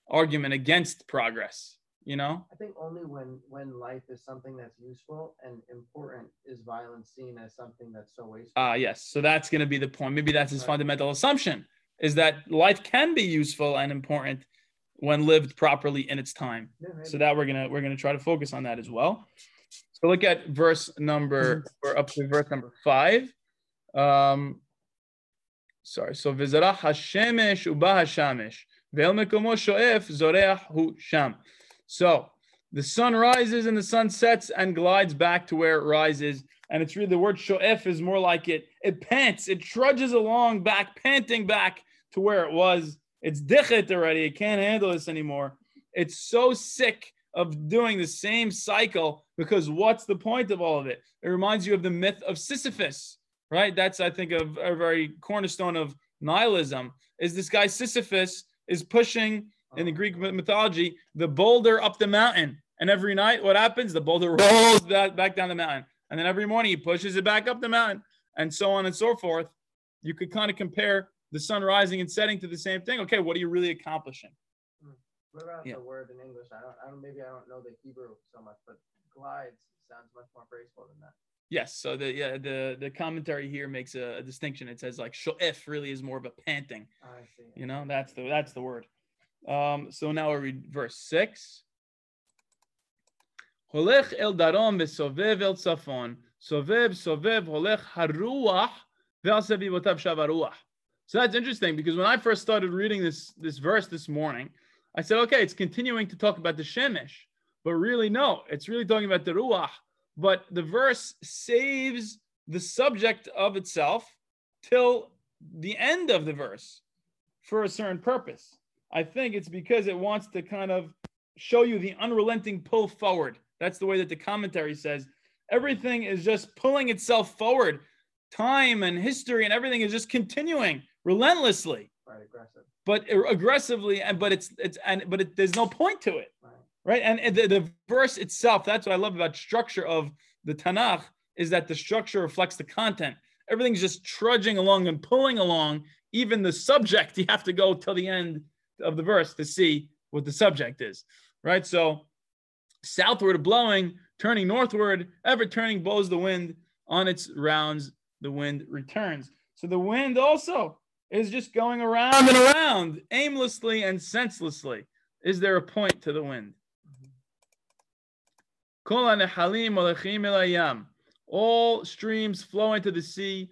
[SPEAKER 1] argument against progress. You know,
[SPEAKER 2] I think only when when life is something that's useful and important is violence seen as something that's so wasteful.
[SPEAKER 1] Ah, yes. So that's going to be the point. Maybe that's his
[SPEAKER 2] Right.
[SPEAKER 1] fundamental assumption is that life can be useful and important when lived properly in its time. So that we're gonna we're gonna try to focus on that as well. So look at verse number we're up to verse number five. Um, sorry. So v'zarach hashemesh uba hashamesh ve'el mekomo sho'ef zoreach hu sham. So the sun rises and the sun sets and glides back to where it rises. And it's really the word sho'ef is more like it it pants, it trudges along back, panting back to where it was. It's dichet already. It can't handle this anymore. It's so sick of doing the same cycle because what's the point of all of it? It reminds you of the myth of Sisyphus, right? That's I think a, a very cornerstone of nihilism. Is this guy Sisyphus is pushing in the uh-huh. Greek mythology the boulder up the mountain, and every night what happens? The boulder *laughs* rolls back, back down the mountain, and then every morning he pushes it back up the mountain, and so on and so forth. You could kind of compare the sun rising and setting to the same thing. Okay, what are you really accomplishing?
[SPEAKER 2] What about
[SPEAKER 1] Yeah.
[SPEAKER 2] the word in English? I don't, I don't, maybe I don't know the Hebrew so much, but glides sounds much more graceful than that.
[SPEAKER 1] Yes. So the yeah the the commentary here makes a, a distinction. It says like sho'ef really is more of a panting.
[SPEAKER 2] I see.
[SPEAKER 1] You know that's the that's the word. Um. So now we read verse six. Holech el darom vesovev el tzafon sovev sovev holech haruach ve'al sevivotav shavaruach. So that's interesting because when I first started reading this this verse this morning, I said, okay, it's continuing to talk about the shemesh, but really no, it's really talking about the ruach. But the verse saves the subject of itself till the end of the verse for a certain purpose. I think it's because it wants to kind of show you the unrelenting pull forward. That's the way that the commentary says. Everything is just pulling itself forward. Time and history and everything is just continuing relentlessly,
[SPEAKER 2] Right, aggressive.
[SPEAKER 1] but aggressively. And but it's it's and but it, there's no point to it
[SPEAKER 2] Right.
[SPEAKER 1] right? And, and the, the verse itself, that's what I love about structure of the Tanakh, is that the structure reflects the content. Everything's just trudging along and pulling along. Even the subject, *laughs* you have to go till the end of the verse to see what the subject is, right? So, southward blowing, turning northward, ever turning blows the wind on its rounds, the wind returns. So, the wind also is just going around and around aimlessly and senselessly. Is there a point to the wind? All streams flow into the sea.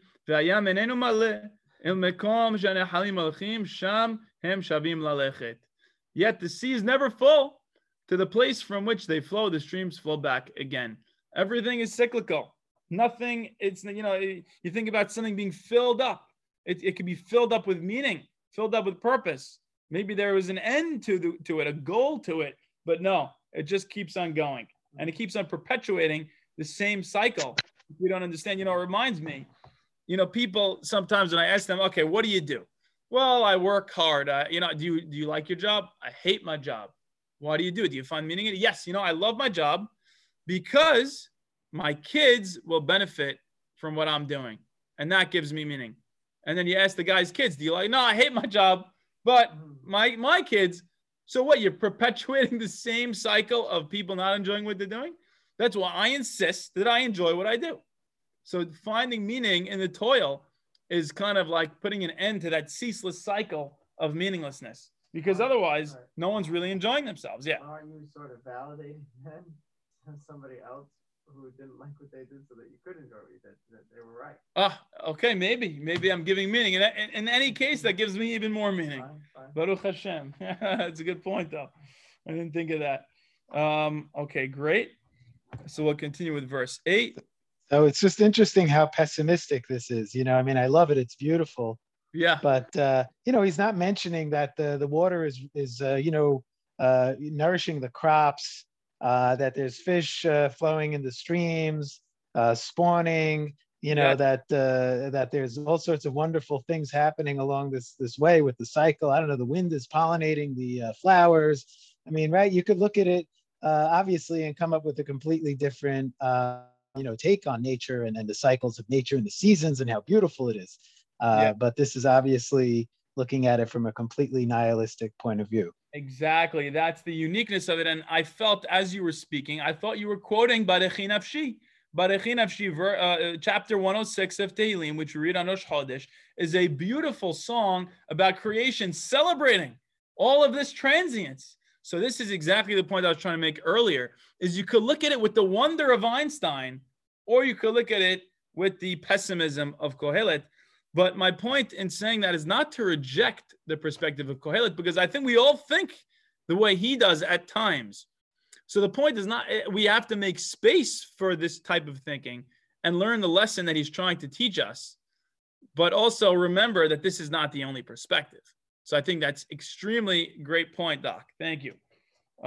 [SPEAKER 1] Yet the sea is never full. To the place from which they flow, the streams flow back again. Everything is cyclical. Nothing. It's you know you think about something being filled up. It it can be filled up with meaning, filled up with purpose. Maybe there was an end to the, to it, a goal to it, but no, it just keeps on going and it keeps on perpetuating the same cycle. If we don't understand. You know, it reminds me, you know, people sometimes when I ask them, okay, what do you do? Well, I work hard. Uh, you know, do you do you like your job? I hate my job. Why do you do it? Do you find meaning in it? Yes, you know, I love my job because my kids will benefit from what I'm doing, and that gives me meaning. And then you ask the guy's kids, do you like? No, I hate my job, but my my kids. So what? You're perpetuating the same cycle of people not enjoying what they're doing. That's why I insist that I enjoy what I do. So finding meaning in the toil is kind of like putting an end to that ceaseless cycle of meaninglessness. Because otherwise, no one's really enjoying themselves. Yeah.
[SPEAKER 2] Aren't you sort of validating *laughs* then somebody else who didn't like what they did so that you could enjoy what you did, that they were right.
[SPEAKER 1] Ah, okay, maybe. Maybe I'm giving meaning. In, in, in any case, that gives me even more meaning.
[SPEAKER 2] Fine, fine.
[SPEAKER 1] Baruch Hashem. *laughs* That's a good point, though. I didn't think of that. Um, okay, great. So we'll continue with verse 8.
[SPEAKER 6] So it's just interesting how pessimistic this is. You know, I mean, I love it. It's beautiful.
[SPEAKER 1] Yeah.
[SPEAKER 6] But uh, you know, he's not mentioning that the the water is is uh, you know uh, nourishing the crops. Uh, that there's fish uh, flowing in the streams, uh, spawning. You know
[SPEAKER 1] Yeah.
[SPEAKER 6] that uh, that there's all sorts of wonderful things happening along this this way with the cycle. I don't know. The wind is pollinating the uh, flowers. I mean, right? You could look at it uh, obviously and come up with a completely different uh, you know take on nature and, and the cycles of nature and the seasons and how beautiful it is. Uh,
[SPEAKER 1] Yeah.
[SPEAKER 6] But this is obviously looking at it from a completely nihilistic point of view.
[SPEAKER 1] Exactly. That's the uniqueness of it. And I felt as you were speaking, I thought you were quoting Barechi Nafshi. Barechi Nafshi, ver- uh, chapter 106 of Tehillim, which we read on Rosh Chodesh, is a beautiful song about creation, celebrating all of this transience. So this is exactly the point I was trying to make earlier, is you could look at it with the wonder of Einstein, or you could look at it with the pessimism of Kohelet. But my point in saying that is not to reject the perspective of Kohelet, because I think we all think the way he does at times. So the point is not, eh, we have to make space for this type of thinking and learn the lesson that he's trying to teach us. But also remember that this is not the only perspective. So I think that's extremely great point, Doc. Thank you.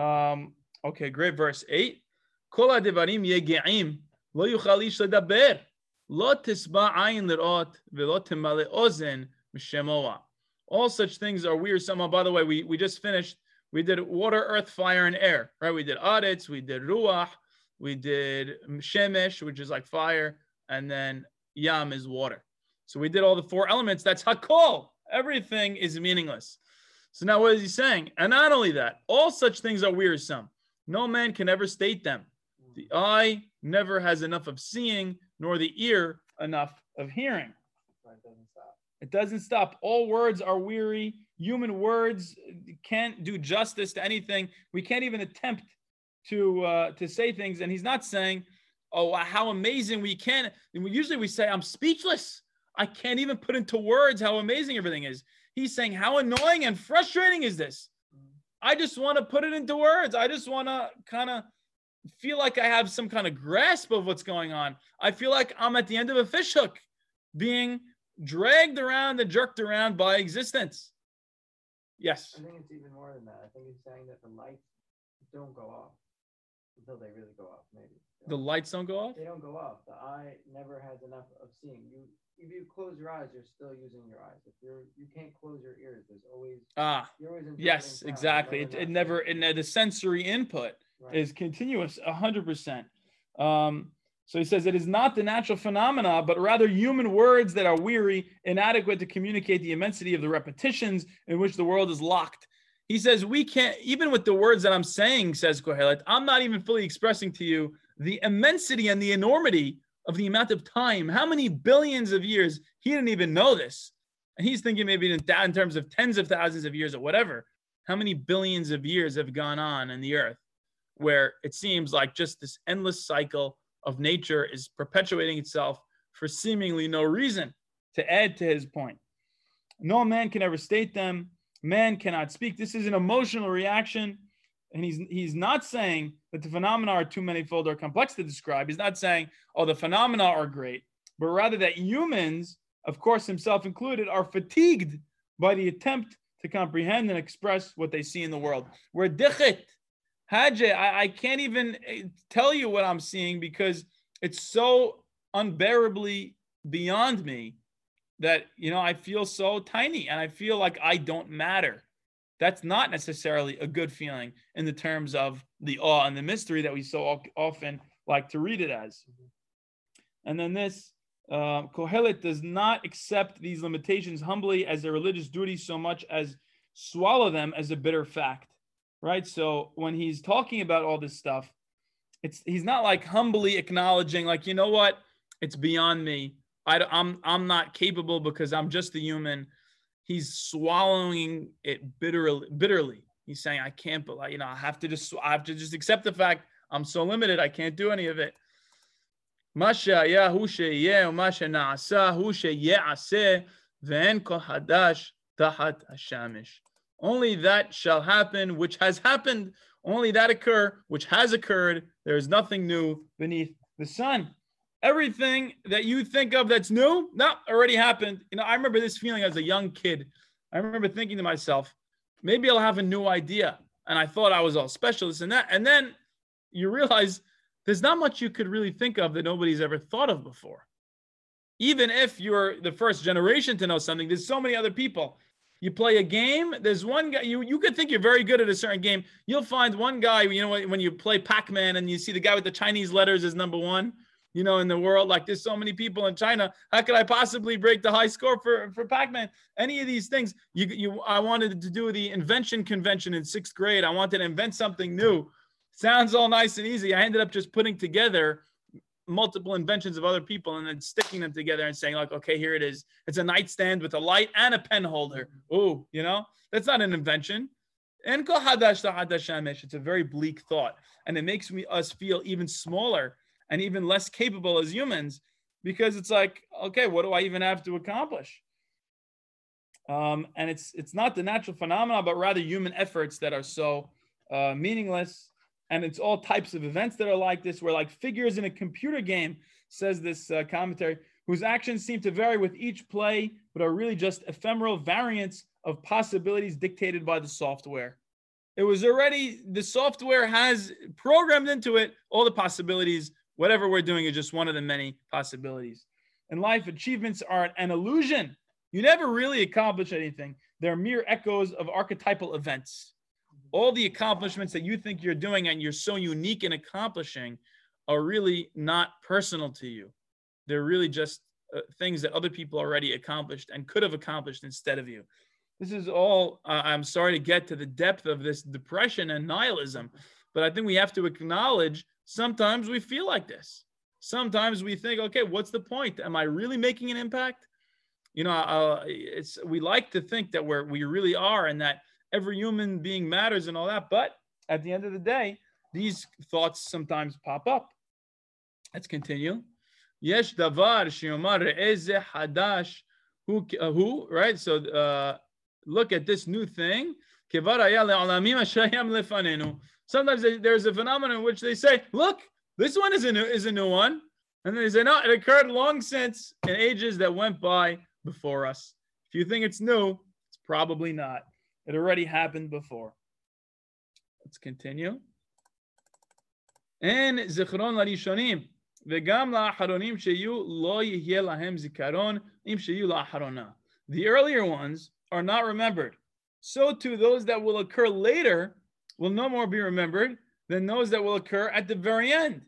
[SPEAKER 1] Um, okay, great. Verse 8. Kol ha-devarim yege'im lo yuchal ish ledaber all such things are weird somehow. Oh, by the way, we, we just finished. We did water, earth, fire, and air, right? We did aretz, we did ruach, we did shemesh, which is like fire, and then yam is water. So we did all the four elements. That's hakol. Everything is meaningless. So now what is he saying? And not only that, all such things are wearisome. No man can ever state them. The eye never has enough of seeing, nor the ear enough of hearing.
[SPEAKER 2] It doesn't stop.
[SPEAKER 1] It doesn't stop. All words are weary. Human words can't do justice to anything. We can't even attempt to uh, to say things. And he's not saying, "Oh, how amazing we can." And we, usually we say, "I'm speechless. I can't even put into words how amazing everything is." He's saying, "How annoying and frustrating is this?" I just want to put it into words. I just want to kind of feel like I have some kind of grasp of what's going on. I feel like I'm at the end of a fish hook, being dragged around and jerked around by existence. Yes.
[SPEAKER 2] I think it's even more than that. I think he's saying that the lights don't go off until they really go off. Maybe
[SPEAKER 1] The lights don't go off?
[SPEAKER 2] they don't go off. The eye never has enough of seeing. You if you close your eyes, you're still using your eyes. If you're you can't close your ears. There's always
[SPEAKER 1] Ah,
[SPEAKER 2] you're always
[SPEAKER 1] yes, exactly. It, it never, it, the sensory input
[SPEAKER 2] Right.
[SPEAKER 1] is continuous, 100%. Um, so he says it is not the natural phenomena, but rather human words that are weary, inadequate to communicate the immensity of the repetitions in which the world is locked. He says, We can't, even with the words that I'm saying, says Kohelet, I'm not even fully expressing to you the immensity and the enormity of the amount of time. How many billions of years? He didn't even know this. And he's thinking maybe in, in terms of tens of thousands of years or whatever. How many billions of years have gone on in the earth where it seems like just this endless cycle of nature is perpetuating itself for seemingly no reason to add to his point. No man can ever state them. Man cannot speak. This is an emotional reaction. And he's, he's not saying that the phenomena are too manifold or complex to describe. He's not saying, oh, the phenomena are great, but rather that humans, of course, himself included, are fatigued by the attempt to comprehend and express what they see in the world. We're dichit. Hajj, I, I can't even eh, tell you what I'm seeing because it's so unbearably beyond me that you know I feel so tiny and I feel like I don't matter. That's not necessarily a good feeling in the terms of the awe and the mystery that we so often like to read it as. And then this, uh, Kohelet does not accept these limitations humbly as a religious duty so much as swallow them as a bitter fact, right? So when he's talking about all this stuff, it's he's not like humbly acknowledging, like you know what, it's beyond me. I, I'm I'm not capable because I'm just a human. He's swallowing it bitterly. Bitterly, he's saying, I can't. But you know, I have to just I have to just accept the fact I'm so limited. I can't do any of it. Masha Yahusha yeah Masha Naasa Husha Ya'aseh Kohadash Tahat ashamish only that shall happen which has happened, only that occur which has occurred. There is nothing new beneath the sun. Everything that you think of that's new, not already happened. You know, I remember this feeling as a young kid. I remember thinking to myself, maybe I'll have a new idea. And I thought I was all specialist in that. And then you realize there's not much you could really think of that nobody's ever thought of before. Even if you're the first generation to know something, there's so many other people. You play a game, there's one guy, you, you could think you're very good at a certain game. You'll find one guy, you know, when you play Pac Man and you see the guy with the Chinese letters is number one, you know, in the world, like there's so many people in China. How could I possibly break the high score for, for Pac Man? Any of these things, you, you, I wanted to do the invention convention in sixth grade. I wanted to invent something new. Sounds all nice and easy. I ended up just putting together multiple inventions of other people and then sticking them together and saying like okay here it is. It's a nightstand with a light and a pen holder. Oh you know? That's not an invention. And it's a very bleak thought. And it makes me us feel even smaller and even less capable as humans because it's like okay what do i even have to accomplish? Um, and it's it's not the natural phenomena but rather human efforts that are so uh, meaningless and it's all types of events that are like this, where like figures in a computer game, says this uh, commentary, whose actions seem to vary with each play, but are really just ephemeral variants of possibilities dictated by the software. It was already, the software has programmed into it all the possibilities. Whatever we're doing is just one of the many possibilities. In life, achievements are an illusion. You never really accomplish anything. They're mere echoes of archetypal events all the accomplishments that you think you're doing and you're so unique in accomplishing are really not personal to you. They're really just uh, things that other people already accomplished and could have accomplished instead of you. This is all, uh, I'm sorry to get to the depth of this depression and nihilism, but I think we have to acknowledge sometimes we feel like this. Sometimes we think, okay, what's the point? Am I really making an impact? You know, uh, it's we like to think that we're we really are, and that every human being matters and all that. But at the end of the day, these thoughts sometimes pop up. Let's continue. Yesh davar shiomar eze hadash who uh, who right? So uh, look at this new thing. Sometimes there's a phenomenon in which they say, "Look, this one is a new is a new one," and then they say, "No, it occurred long since in ages that went by before us." If you think it's new, it's probably not. It already happened before. Let's continue. אין זיכרון לראשונים וגם לאחרונים שיהיו לא יהיה להם זיכרון אם שיהיו לאחרונה. The earlier ones are not remembered. So too those that will occur later will no more be remembered than those that will occur at the very end.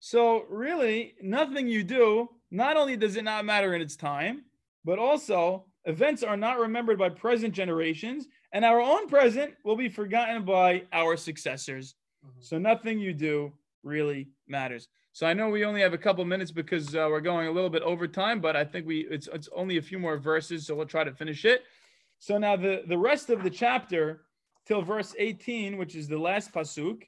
[SPEAKER 1] So really, nothing you do, not only does it not matter in its time, but also events are not remembered by present generations and our own present will be forgotten by our successors. Mm-hmm. So nothing you do really matters. So I know we only have a couple minutes because uh, we're going a little bit over time, but I think we it's it's only a few more verses, so we'll try to finish it. So now the the rest of the chapter till verse 18, which is the last pasuk,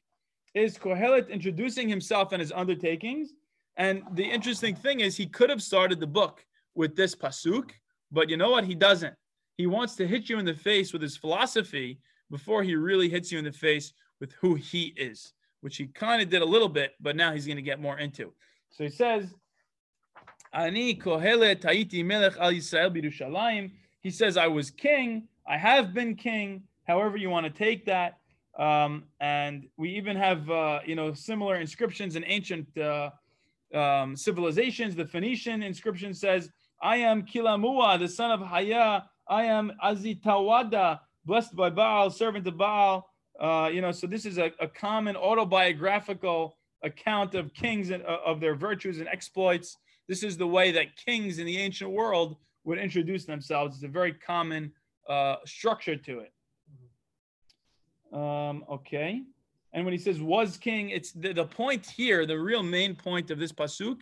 [SPEAKER 1] is Kohelet introducing himself and his undertakings. And the interesting thing is he could have started the book with this pasuk, but you know what? He doesn't he wants to hit you in the face with his philosophy before he really hits you in the face with who he is, which he kind of did a little bit, but now he's going to get more into. So he says, Ani kohelet haiti melech al Yisrael b'Yerushalayim. He says, I was king. I have been king. However you want to take that. Um, and we even have, uh, you know, similar inscriptions in ancient uh, um, civilizations. The Phoenician inscription says, I am Kilamua, the son of Haya, I am Azitawada, blessed by Baal, servant of Baal. Uh, you know, so this is a, a, common autobiographical account of kings and uh, of their virtues and exploits. This is the way that kings in the ancient world would introduce themselves. It's a very common uh, structure to it. Um, okay. And when he says was king, it's the, the point here, the real main point of this pasuk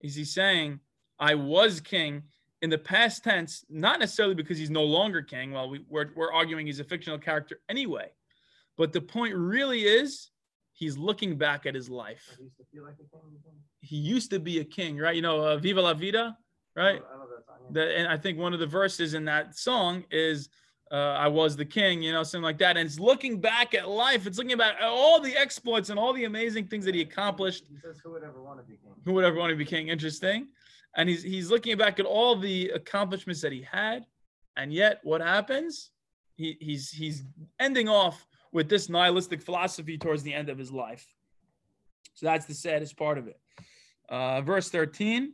[SPEAKER 1] is he's saying, I was king in the past tense, not necessarily because he's no longer king. Well, we, we're, we're arguing he's a fictional character anyway. But the point really is he's looking back at his life.
[SPEAKER 2] He used to like a king. you think?
[SPEAKER 1] He used to be a king, right? You know, uh, Viva la Vida, right?
[SPEAKER 2] I love that song. yeah.
[SPEAKER 1] The, and I think one of the verses in that song is, uh, I was the king, you know, something like that. And it's looking back at life. It's looking back at all the exploits and all the amazing things that he accomplished.
[SPEAKER 2] He says, "Who would ever want to be king?"
[SPEAKER 1] Who would ever want to be king? Interesting And he's he's looking back at all the accomplishments that he had. And yet what happens? He he's he's ending off with this nihilistic philosophy towards the end of his life. So that's the saddest part of it. Uh, verse 13.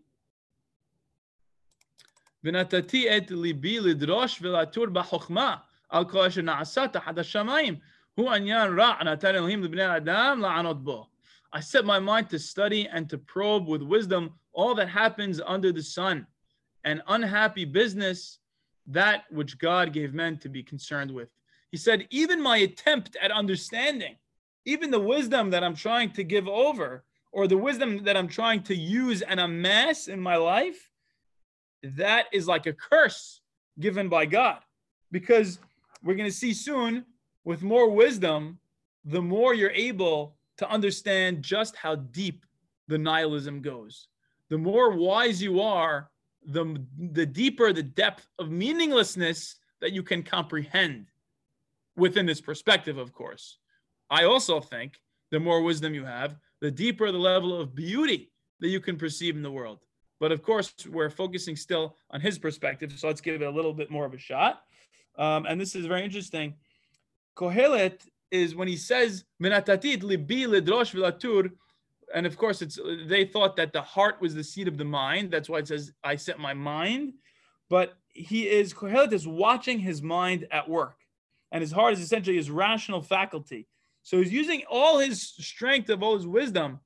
[SPEAKER 1] ונתתי את ליבי לדרוש ולעטור בחוכמה על כל אשר נעשה תחת השמיים. הוא עניין רע נתן אלוהים לבני האדם לענות בו. I set my mind to study and to probe with wisdom all that happens under the sun, and unhappy business that which God gave men to be concerned with. He said, even my attempt at understanding, even the wisdom that I'm trying to give over, or the wisdom that I'm trying to use and amass in my life, that is like a curse given by God. Because we're going to see soon, with more wisdom, the more you're able to understand just how deep the nihilism goes. The more wise you are, the, the deeper the depth of meaninglessness that you can comprehend within this perspective, of course. I also think the more wisdom you have, the deeper the level of beauty that you can perceive in the world. But of course, we're focusing still on his perspective. So let's give it a little bit more of a shot. Um, and this is very interesting. Kohelet is when he says, "Menatatit libi ledrosh v'latur," and of course, it's they thought that the heart was the seat of the mind. That's why it says, "I set my mind." But he is Kohelet is watching his mind at work, and his heart is essentially his rational faculty. So he's using all his strength of all his wisdom,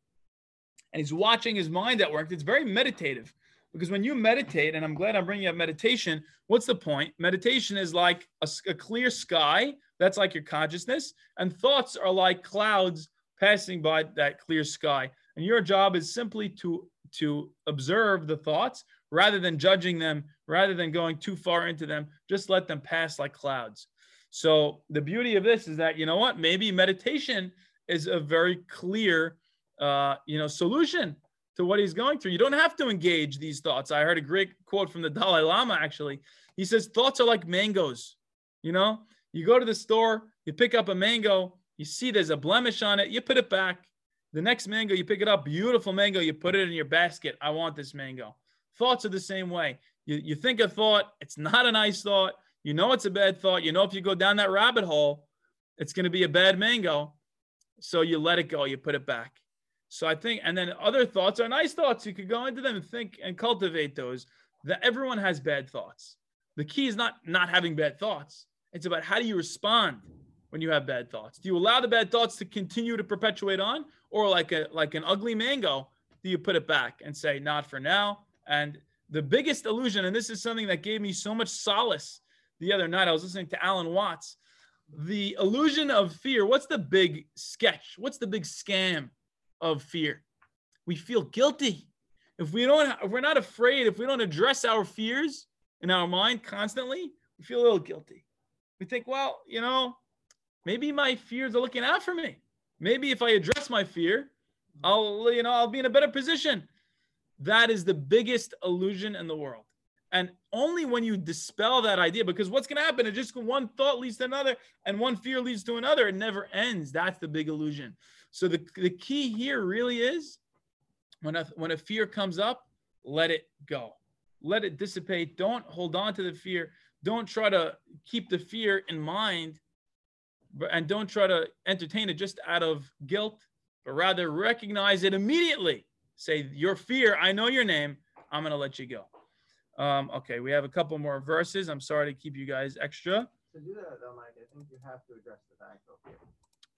[SPEAKER 1] and he's watching his mind at work. It's very meditative because when you meditate, and I'm glad I'm bringing up meditation. What's the point? Meditation is like a clear sky. That's like your consciousness, and thoughts are like clouds passing by that clear sky. And your job is simply to to observe the thoughts rather than judging them, rather than going too far into them. Just let them pass like clouds. So the beauty of this is that you know what? Maybe meditation is a very clear, uh, you know, solution to what he's going through. You don't have to engage these thoughts. I heard a great quote from the Dalai Lama. Actually, he says thoughts are like mangoes. You know, you go to the store, you pick up a mango, you see there's a blemish on it, you put it back. The next mango, you pick it up, beautiful mango, you put it in your basket. I want this mango. Thoughts are the same way. You, you think a thought, it's not a nice thought. You know it's a bad thought. You know if you go down that rabbit hole, it's going to be a bad mango. So you let it go, you put it back. So I think, and then other thoughts are nice thoughts. You could go into them and think and cultivate those. That everyone has bad thoughts. The key is not not having bad thoughts. It's about how do you respond when you have bad thoughts. Do you allow the bad thoughts to continue to perpetuate on, or like a like an ugly mango, do you put it back and say not for now? And the biggest illusion, and this is something that gave me so much solace the other night. I was listening to Alan Watts. The illusion of fear. What's the big sketch? What's the big scam of fear? We feel guilty. If we don't, if we're not afraid, if we don't address our fears in our mind constantly, we feel a little guilty. We think, well, you know, maybe my fears are looking out for me. Maybe if I address my fear, I'll, you know, I'll be in a better position. That is the biggest illusion in the world. And only when you dispel that idea, because what's going to happen is just one thought leads to another and one fear leads to another. It never ends. That's the big illusion. So the, the key here really is when a, when a fear comes up, let it go. Let it dissipate. Don't hold on to the fear. Don't try to keep the fear in mind and don't try to entertain it just out of guilt, but rather recognize it immediately. Say, Your fear, I know your name. I'm going to let you go. Um, okay, we have a couple more verses. I'm sorry to keep you guys extra.
[SPEAKER 2] To do that though, Mike, I think you have to address the back.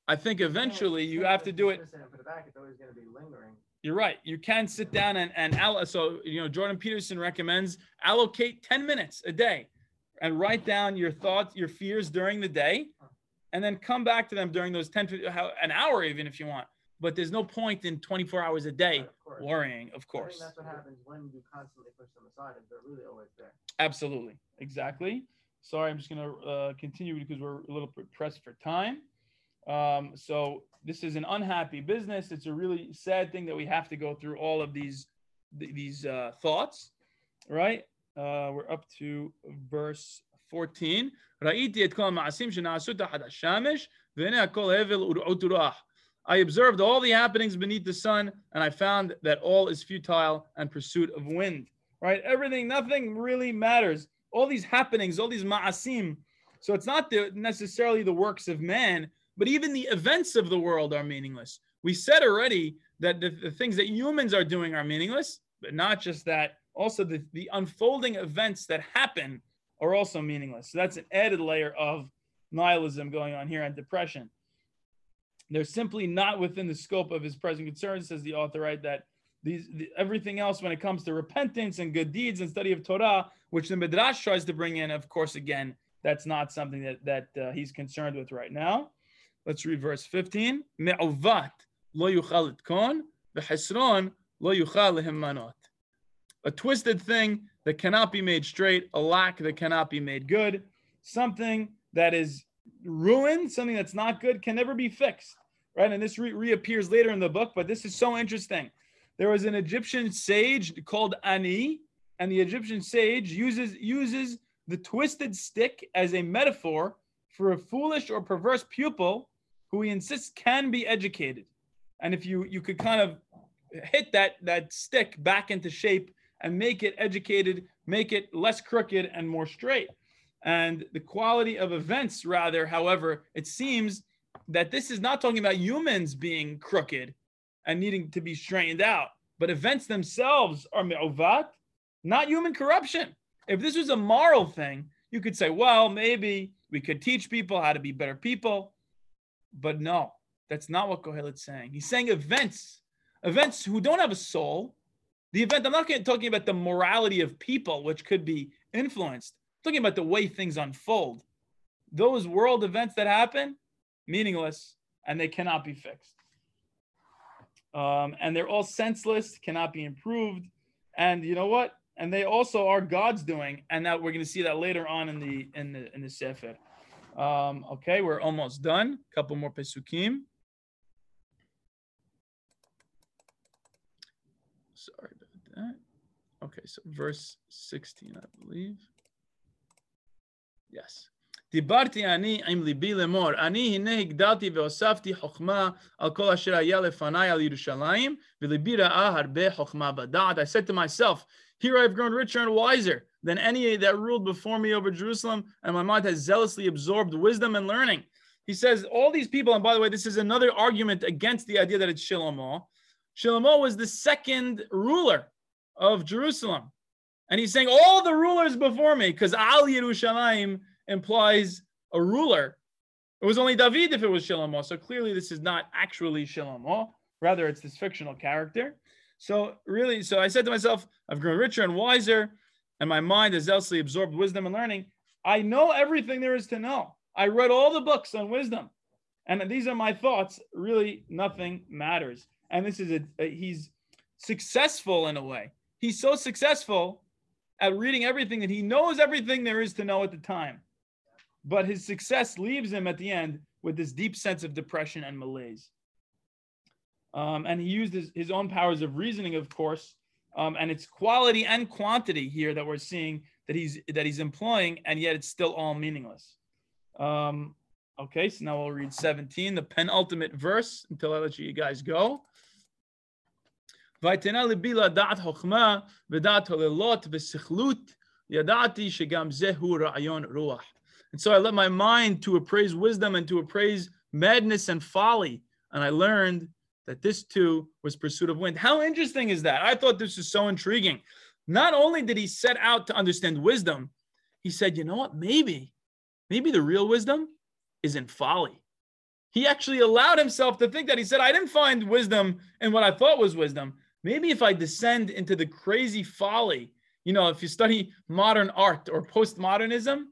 [SPEAKER 1] I think eventually you have to do it.
[SPEAKER 2] Put it back. It's always going to be lingering.
[SPEAKER 1] You're right. You can sit down and and allo- so you know Jordan Peterson recommends allocate 10 minutes a day and write down your thoughts, your fears during the day, and then come back to them during those 10 to an hour even if you want. But there's no point in 24 hours a day
[SPEAKER 2] of
[SPEAKER 1] worrying, of course.
[SPEAKER 2] that's what happens when you constantly push them aside. They're really always there.
[SPEAKER 1] Absolutely. Exactly. Sorry, I'm just going to uh, continue because we're a little bit pressed for time. Um, so this is an unhappy business. It's a really sad thing that we have to go through all of these these uh, thoughts, right? Uh, we're up to verse 14. I observed all the happenings beneath the sun, and I found that all is futile and pursuit of wind. Right? Everything, nothing really matters. All these happenings, all these ma'asim. So it's not the, necessarily the works of man, but even the events of the world are meaningless. We said already that the, the things that humans are doing are meaningless, but not just that. Also, the, the unfolding events that happen are also meaningless. So that's an added layer of nihilism going on here and depression. They're simply not within the scope of his present concerns, says the author, right? That these the, everything else when it comes to repentance and good deeds and study of Torah, which the Midrash tries to bring in, of course, again, that's not something that that uh, he's concerned with right now. Let's read verse 15. Me'uvat lo yuchal kon, v'hesron lo yuchal manot. A twisted thing that cannot be made straight, a lack that cannot be made good, something that is ruined, something that's not good, can never be fixed, right? And this re- reappears later in the book, but this is so interesting. There was an Egyptian sage called Ani, and the Egyptian sage uses uses the twisted stick as a metaphor for a foolish or perverse pupil who he insists can be educated. And if you you could kind of hit that that stick back into shape and make it educated, make it less crooked and more straight. And the quality of events, rather, however, it seems that this is not talking about humans being crooked and needing to be straightened out, but events themselves are me'ovat, not human corruption. If this was a moral thing, you could say, well, maybe we could teach people how to be better people. But no, that's not what Kohelet's saying. He's saying events, events who don't have a soul. The event, I'm not talking about the morality of people, which could be influenced talking about the way things unfold. Those world events that happen, meaningless, and they cannot be fixed. Um, and they're all senseless, cannot be improved. And you know what? And they also are God's doing, and that we're going to see that later on in the in the in the sefer. Um, okay, we're almost done. Couple more pesukim. Sorry. Okay, so verse 16, I believe. Yes. דיברתי אני עם ליבי לאמור, אני הנה הגדלתי והוספתי חוכמה על כל אשר היה לפניי על ירושלים, וליבי ראה הרבה חוכמה בדעת. I said to myself, here I've grown richer and wiser than any that ruled before me over Jerusalem, and my mind has zealously absorbed wisdom and learning. He says, all these people, and by the way, this is another argument against the idea that it's Shlomo. Shlomo was the second ruler of Jerusalem. And he's saying all the rulers before me, because Al Yerushalayim implies a ruler. It was only David if it was Shlomo. So clearly this is not actually Shlomo. Rather, it's this fictional character. So really, so I said to myself, I've grown richer and wiser, and my mind has zealously absorbed wisdom and learning. I know everything there is to know. I read all the books on wisdom. And these are my thoughts. Really, nothing matters. And this is a, a he's successful in a way. He's so successful at reading everything that he knows everything there is to know at the time. But his success leaves him at the end with this deep sense of depression and malaise. Um, and he used his, his own powers of reasoning, of course, um, and it's quality and quantity here that we're seeing that he's that he's employing, and yet it's still all meaningless. Um, okay, so now we'll read 17, the penultimate verse, until I let you guys go. ויתנה ליבי לדעת חוכמה ודעת הלילות וסכלות, ידעתי שגם זהו רעיון רוח. And so I let my mind to appraise wisdom and to appraise madness and folly. And I learned that this too was pursuit of wind. How interesting is that? I thought this was so intriguing. Not only did he set out to understand wisdom, he said, you know what? Maybe, maybe the real wisdom is in folly. He actually allowed himself to think that. He said, I didn't find wisdom in what I thought was wisdom maybe if I descend into the crazy folly, you know, if you study modern art or postmodernism,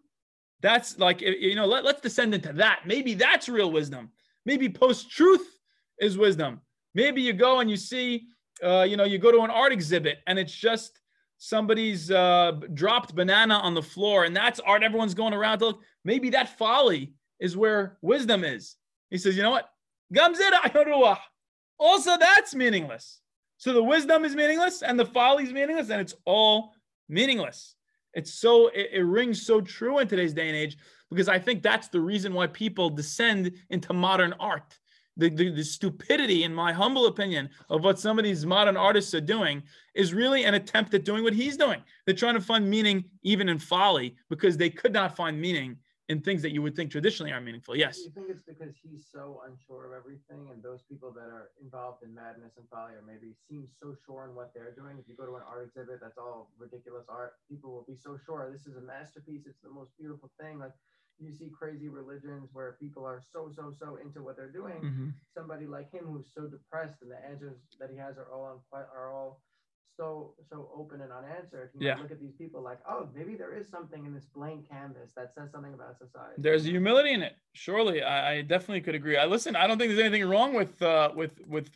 [SPEAKER 1] that's like, you know, let, let's descend into that. Maybe that's real wisdom. Maybe post truth is wisdom. Maybe you go and you see, uh, you know, you go to an art exhibit and it's just somebody's uh, dropped banana on the floor and that's art. Everyone's going around to look. Maybe that folly is where wisdom is. He says, you know what? Gamzera *laughs* Also, that's meaningless. So the wisdom is meaningless and the folly is meaningless, and it's all meaningless. It's so it, it, rings so true in today's day and age because I think that's the reason why people descend into modern art. The, the, the, stupidity, in my humble opinion, of what some of these modern artists are doing is really an attempt at doing what he's doing. They're trying to find meaning even in folly because they could not find meaning in things that you would think traditionally are meaningful. Yes.
[SPEAKER 2] You think it's because he's so unsure of everything, and those people that are involved in madness and folly, or maybe seem so sure in what they're doing. If you go to an art exhibit, that's all ridiculous art. People will be so sure this is a masterpiece. It's the most beautiful thing. Like you see crazy religions where people are so so so into what they're doing. Mm-hmm. Somebody like him who's so depressed, and the answers that he has are all on are all so so open and unanswered, you yeah. look at these people like, oh, maybe there is something in this blank canvas that says something about society.
[SPEAKER 1] There's humility in it. Surely, I, I definitely could agree. I listen. I don't think there's anything wrong with uh, with with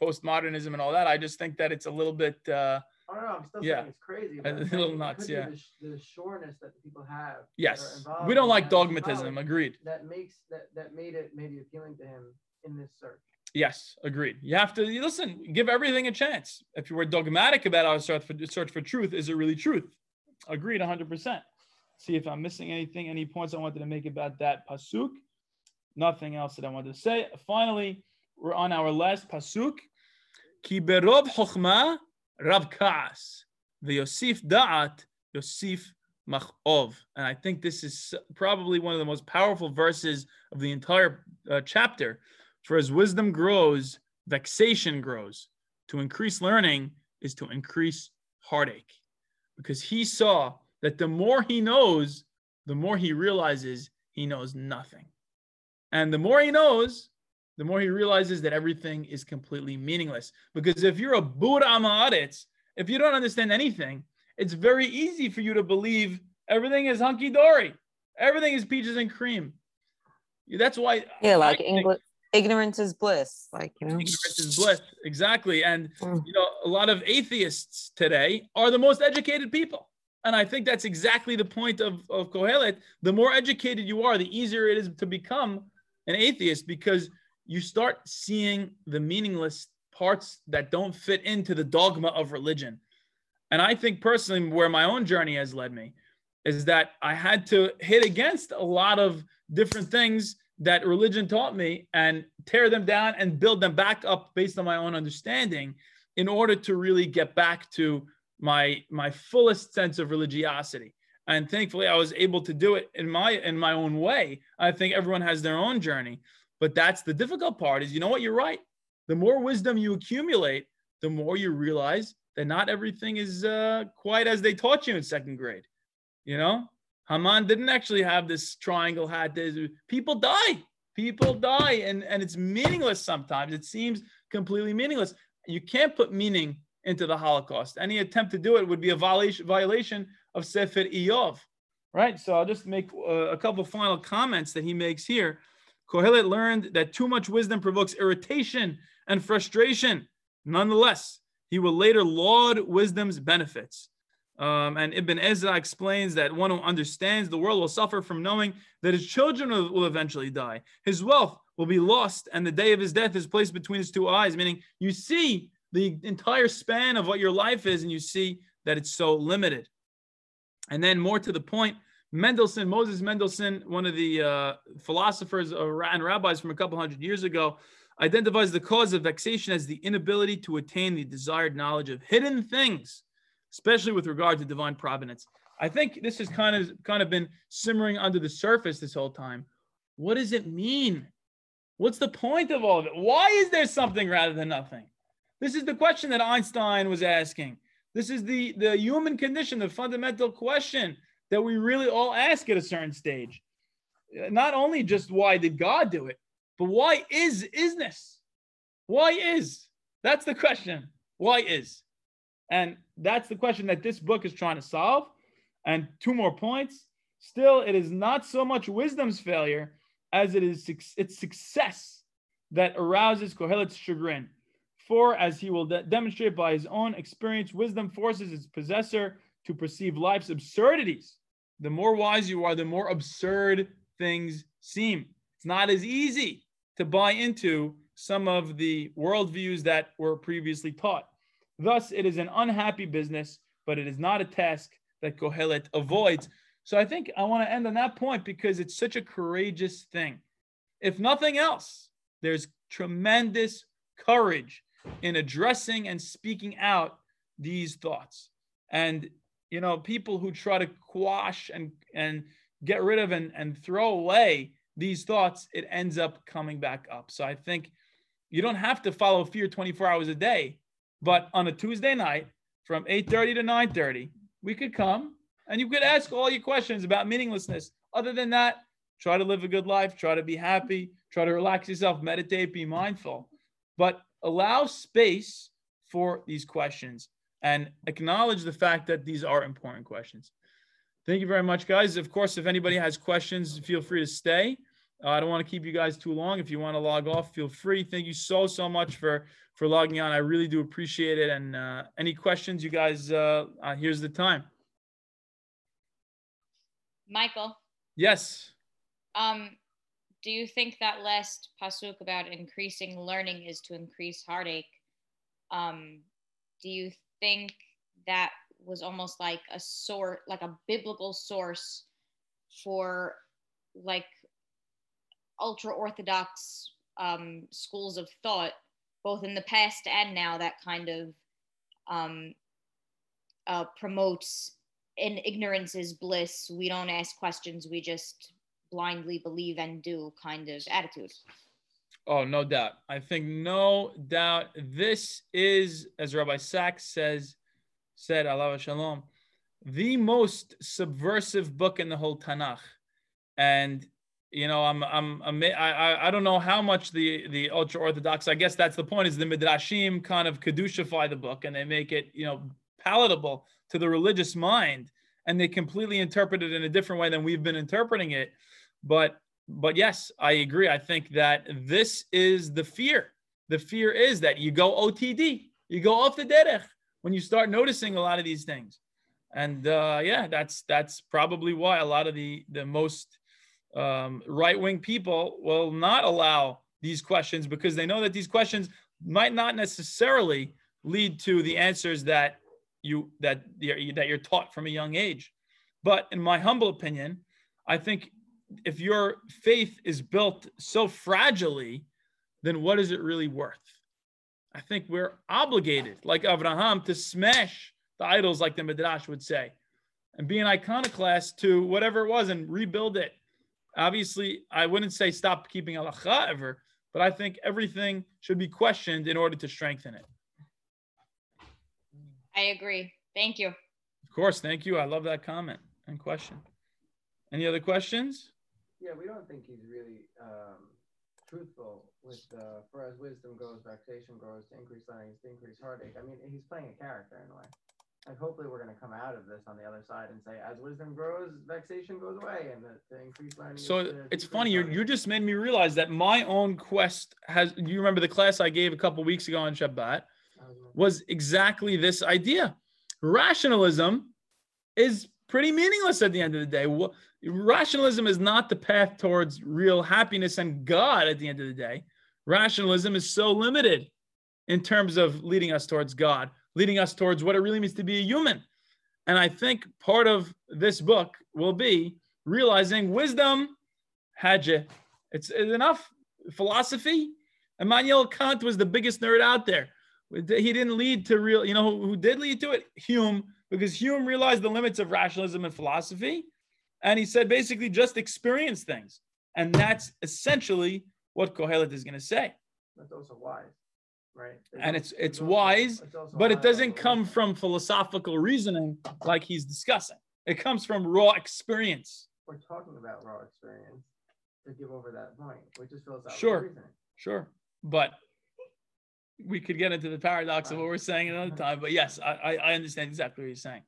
[SPEAKER 1] postmodernism and all that. I just think that it's a little bit. Uh,
[SPEAKER 2] I don't know. I'm still yeah. saying it's crazy.
[SPEAKER 1] a little nuts. Yeah.
[SPEAKER 2] The, the, sureness that people have.
[SPEAKER 1] Yes. We don't like dogmatism. Agreed.
[SPEAKER 2] That makes that that made it maybe appealing to him in this search.
[SPEAKER 1] Yes, agreed. You have to listen, give everything a chance. If you were dogmatic about our search for, search for truth, is it really truth? Agreed 100%. See if I'm missing anything, any points I wanted to make about that pasuk. Nothing else that I wanted to say. Finally, we're on our last pasuk. Ki berov chokhma rav. The Yosif da'at, Yosif machov. And I think this is probably one of the most powerful verses of the entire uh, chapter for as wisdom grows, vexation grows. To increase learning is to increase heartache. Because he saw that the more he knows, the more he realizes he knows nothing. And the more he knows, the more he realizes that everything is completely meaningless. Because if you're a Buddha Amaretz, if you don't understand anything, it's very easy for you to believe everything is hunky dory, everything is peaches and cream. That's why.
[SPEAKER 5] Yeah, like English ignorance is bliss like you know?
[SPEAKER 1] Ignorance is bliss exactly and mm. you know a lot of atheists today are the most educated people and i think that's exactly the point of, of kohelet. The more educated you are the easier it is to become an atheist because you start seeing the meaningless parts that don't fit into the dogma of religion. And i think personally where my own journey has led me is that i had to hit against a lot of different things that religion taught me and tear them down and build them back up based on my own understanding in order to really get back to my my fullest sense of religiosity. And thankfully i was able to do it in my in my own way. I think everyone has their own journey but that's the difficult part is you know what? You're right. The more wisdom you accumulate the more you realize that not everything is uh, quite as they taught you in second grade you know Haman didn't actually have this triangle hat. People die. People die, and, and it's meaningless sometimes. It seems completely meaningless. You can't put meaning into the Holocaust. Any attempt to do it would be a violation, violation of Sefer Iyov, right? So I'll just make uh, a couple final comments that he makes here. Kohelet learned that too much wisdom provokes irritation and frustration. Nonetheless, he will later laud wisdom's benefits. Um, and Ibn Ezra explains that one who understands the world will suffer from knowing that his children will, will, eventually die. His wealth will be lost, and the day of his death is placed between his two eyes, meaning you see the entire span of what your life is, and you see that it's so limited. And then, more to the point, Mendelssohn, Moses Mendelssohn, one of the uh, philosophers and rabbis from a couple hundred years ago, identifies the cause of vexation as the inability to attain the desired knowledge of hidden things especially with regard to divine providence. I think this has kind of kind of been simmering under the surface this whole time. What does it mean? What's the point of all of it? Why is there something rather than nothing? This is the question that Einstein was asking. This is the, the human condition, the fundamental question that we really all ask at a certain stage. Not only just why did God do it, but why is isness? Why is? That's the question. Why is? And that's the question that this book is trying to solve. And two more points. Still, it is not so much wisdom's failure as it is its success that arouses Kohelet's chagrin. For, as he will de- demonstrate by his own experience, wisdom forces its possessor to perceive life's absurdities. The more wise you are, the more absurd things seem. It's not as easy to buy into some of the worldviews that were previously taught. Thus, it is an unhappy business, but it is not a task that Kohelet avoids. So I think I want to end on that point because it's such a courageous thing. If nothing else, there's tremendous courage in addressing and speaking out these thoughts. And you know, people who try to quash and and get rid of and, and throw away these thoughts, it ends up coming back up. So I think you don't have to follow fear 24 hours a day, but on a Tuesday night from 8:30 to 9:30, we could come and you could ask all your questions about meaninglessness. Other than that, try to live a good life, try to be happy, try to relax yourself, meditate, be mindful, but allow space for these questions and acknowledge the fact that these are important questions. Thank you very much, guys. Of course, if anybody has questions, feel free to stay. Uh, I don't want to keep you guys too long. If you want to log off, feel free. Thank you so so much for for logging on. I really do appreciate it. And uh, any questions, you guys, uh, uh here's the time.
[SPEAKER 7] Michael.
[SPEAKER 1] Yes.
[SPEAKER 7] Um, do you think that last pasuk about increasing learning is to increase heartache? Um, do you think that was almost like a sort, like a biblical source for like ultra orthodox um, schools of thought, both in the past and now, that kind of um, uh, promotes in ignorance is bliss. We don't ask questions, we just blindly believe and do kind of attitude.
[SPEAKER 1] Oh, no doubt. I think no doubt this is, as Rabbi Sacks says, said, alav shalom, the most subversive book in the whole Tanakh. And you know, I'm, I'm, I'm I, I don't know how much the the ultra orthodox. I guess that's the point. Is the midrashim kind of kedushify the book and they make it, you know, palatable to the religious mind, and they completely interpret it in a different way than we've been interpreting it. But but yes, I agree. I think that this is the fear. The fear is that you go OTD, you go off the derech when you start noticing a lot of these things. And uh, yeah, that's that's probably why a lot of the the most um, right wing people will not allow these questions because they know that these questions might not necessarily lead to the answers that you that you're, that you're taught from a young age. But in my humble opinion, I think if your faith is built so fragilely, then what is it really worth? I think we're obligated, like Abraham, to smash the idols, like the Midrash would say, and be an iconoclast to whatever it was and rebuild it Obviously, I wouldn't say stop keeping halacha ever, but I think everything should be questioned in order to strengthen it.
[SPEAKER 7] I agree. Thank you.
[SPEAKER 1] Of course. Thank you. I love that comment and question. Any other questions?
[SPEAKER 2] Yeah, we don't think he's really um, truthful with uh, for as wisdom goes, vexation grows, to increase learning, to increase heartache. I mean, he's playing a character in a way and hopefully we're going to come out of this on the other side and say as wisdom grows vexation goes away and the, the increased learning
[SPEAKER 1] so it's funny you you just made me realize that my own quest has you remember the class i gave a couple weeks ago on shabbat? Was exactly this idea. Rationalism is pretty meaningless at the end of the day. Rationalism is not the path towards real happiness and god at the end of the day. Rationalism is so limited in terms of leading us towards god leading us towards what it really means to be a human. And I think part of this book will be realizing wisdom, Hajj. It's, it's enough philosophy. Immanuel Kant was the biggest nerd out there. He didn't lead to real, you know, who, who did lead to it? Hume, because Hume realized the limits of rationalism and philosophy. And he said basically just experience things. And that's essentially what Kohelet is going to say.
[SPEAKER 2] That's also wise right?
[SPEAKER 1] and it's it's wise, but it doesn't come from philosophical reasoning like he's discussing. It comes from raw experience.
[SPEAKER 2] We're talking about raw experience to give over that point, which is philosophical
[SPEAKER 1] sure,
[SPEAKER 2] reasoning.
[SPEAKER 1] Sure, but we could get into the paradox of what we're saying another time. But yes, I, I understand exactly what you're saying.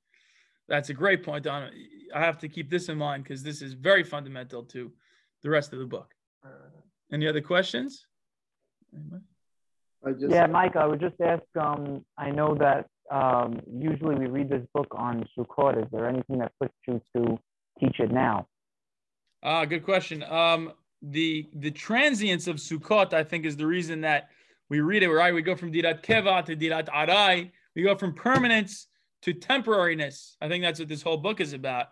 [SPEAKER 1] That's a great point, Don. I have to keep this in mind because this is very fundamental to the rest of the book. Any other questions?
[SPEAKER 3] Anybody? Just, yeah, Mike, I would just ask. Um, I know that um, usually we read this book on Sukkot. Is there anything that puts you to teach it now?
[SPEAKER 1] Ah, good question. Um, the the transience of Sukkot, I think, is the reason that we read it. Right, we go from dirat keva to dirat arai. We go from permanence to temporariness. I think that's what this whole book is about.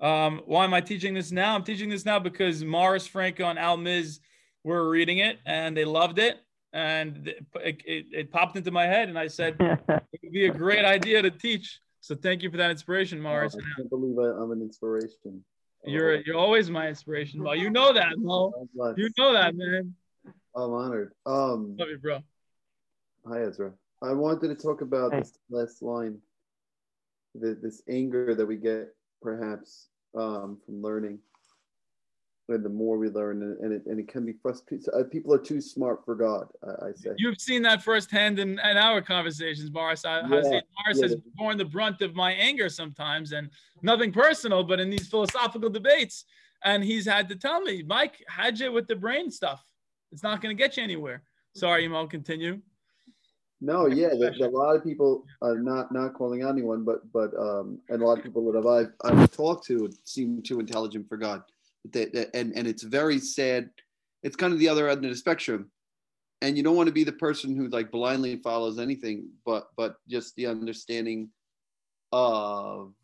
[SPEAKER 1] Um, why am I teaching this now? I'm teaching this now because Morris Franco and Al Miz were reading it and they loved it, and it, it, it popped into my head, and I said *laughs* it would be a great idea to teach. So thank you for that inspiration, Morris.
[SPEAKER 4] I can't believe I, I'm an inspiration.
[SPEAKER 1] You're you're always my inspiration, Mo. You know that, Mo. You know that, man.
[SPEAKER 4] I'm honored. Um,
[SPEAKER 1] Love you, bro.
[SPEAKER 4] Hi, Ezra. I wanted to talk about
[SPEAKER 3] Hey.
[SPEAKER 4] this last line, the, this anger that we get perhaps um, from learning. And the more we learn, and, and it and it can be frustrating. Uh, people are too smart for God. I, I say.
[SPEAKER 1] You've seen that firsthand in, in our conversations, Morris. I, I've Morris
[SPEAKER 4] yeah.
[SPEAKER 1] has borne the brunt of my anger sometimes, and nothing personal, but in these philosophical debates. And he's had to tell me, Mike, had you with the brain stuff. It's not going to get you anywhere. Sorry, Mo, continue.
[SPEAKER 4] No, yeah, there's a lot of people are not not calling out anyone, but but um, and a lot of people that I've I've talked to seem too intelligent for God. They- and and it's very sad. It's kind of the other end of the spectrum, and you don't want to be the person who like blindly follows anything, but but just the understanding of.